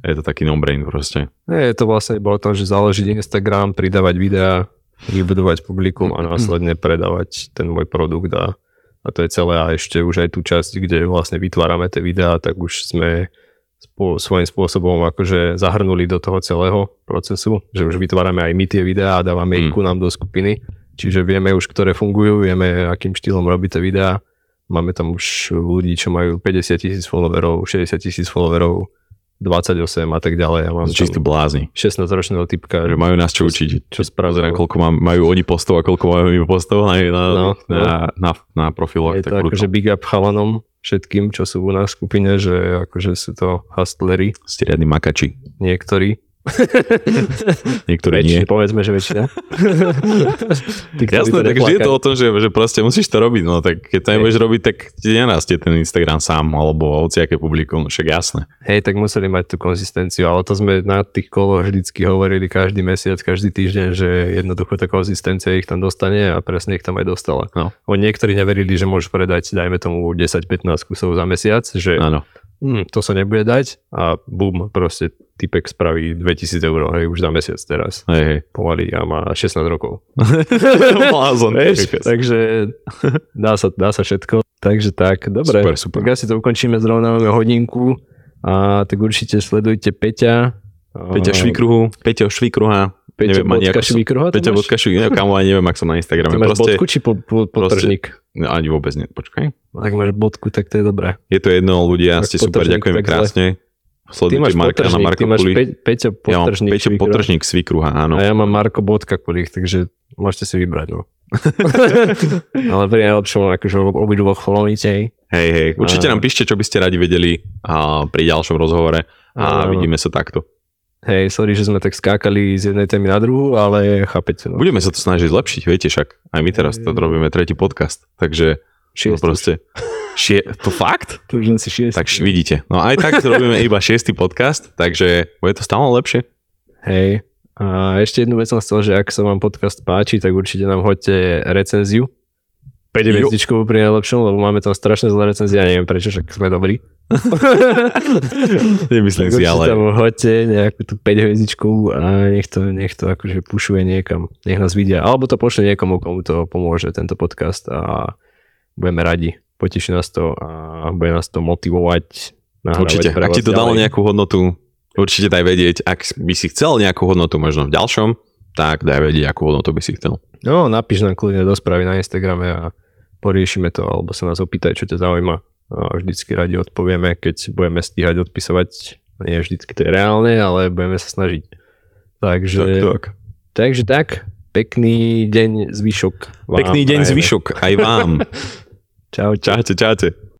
je to taký no-brain proste. Je to vlastne bolo to, že založiť Instagram, pridávať videá, vybudovať publikum a následne predávať ten môj produkt a, a to je celé a ešte už aj tú časť, kde vlastne vytvárame tie videá, tak už sme svojím spôsobom akože zahrnuli do toho celého procesu, že už vytvárame aj my tie videá a dávame ich mm. ku nám do skupiny, čiže vieme už, ktoré fungujú, vieme, akým štýlom robíte videá. Máme tam už ľudí, čo majú 50 tisíc followerov, 60 tisíc followerov, 28 a tak ďalej. Ja mám Čistý blázni. 16-ročného typka. Že majú nás čo učiť. Čo spravia, koľko má, majú oni postov a koľko majú my postov na, na, no, no. na, na, na profiloch. Je to akože big up chalanom, všetkým, čo sú u nás v skupine, že akože sú to hustlery. Ste riadni makači. Niektorí. Niektorí nie. Povedzme, že väčšina. Ty, Jasné, tak vždy je to o tom, že, že proste musíš to robiť, no tak keď to nebudeš robiť, tak ti nenastie ten Instagram sám, alebo aké publikum, no však jasné. Hej, tak museli mať tú konzistenciu, ale to sme na tých koloch vždycky hovorili každý mesiac, každý týždeň, že jednoducho tá konzistencia ich tam dostane a presne ich tam aj dostala. No. Oni niektorí neverili, že môžu predať, dajme tomu 10-15 kusov za mesiac, že ano hm, to sa nebude dať a bum, proste typek spraví 2000 eur, hej, už za mesiac teraz. Hej, hej. Pomaly a má 16 rokov. Blázon. takže dá sa, dá sa všetko. Takže tak, dobre. Super, super. Tak asi to ukončíme, zrovna hodinku a tak určite sledujte Peťa. Peťa Švikruhu, Peťo Švikruha. Peťo neviem, bodka Švikruha? Peťo bodka Švikruha, kam ani neviem, ak som na Instagrame. Ty máš proste, bodku či po, po, potržník? No, ani vôbec nie, počkaj. Ak máš bodku, tak to je dobré. Je to jedno, ľudia, tak ste super, ďakujeme krásne. Sledujte Marka na Marko ty máš Pe- Peťo Potržník, ja Peťo Potržník Svikruha, áno. A ja mám Marko Bodka Kulík, takže môžete si vybrať. No. Ale pri najlepšom akože obidvoch followíte. Hej, hej, určite nám píšte, čo by ste radi vedeli pri ďalšom rozhovore a, a vidíme sa takto. Hej, sorry, že sme tak skákali z jednej témy na druhú, ale chápete. No. Budeme sa to snažiť lepšiť, viete však. Aj my teraz to robíme tretí podcast, takže Šiest proste... Šie, to fakt? To už len si šiestý. Tak vidíte. No aj tak robíme iba šiestý podcast, takže bude to stále lepšie. Hej. A ešte jednu vec som chcel, že ak sa vám podcast páči, tak určite nám hoďte recenziu. 5 hviezdičkovú pri najlepšom, lebo máme tam strašne zlé recenzie a neviem prečo, však sme dobrí. Nemyslím si, ale... tam hoďte nejakú tú 5 hviezdičkovú a nech to, nech to akože pušuje niekam, nech nás vidia. Alebo to pošle niekomu, komu to pomôže, tento podcast a budeme radi. Poteší nás to a bude nás to motivovať. Určite, ak ti to dalo nejakú hodnotu, určite daj vedieť, ak by si chcel nejakú hodnotu možno v ďalšom, tak daj vedieť, akú hodnotu by si chcel. No, napíš nám kľudne do správy na Instagrame a poriešime to, alebo sa nás opýtaj, čo ťa zaujíma. A vždycky radi odpovieme, keď budeme stíhať odpisovať. Nie vždycky to je reálne, ale budeme sa snažiť. Takže tak, tak. Takže tak, pekný deň zvyšok. Vám pekný deň zvyšok aj vám. Čaute. Čaute, čaute.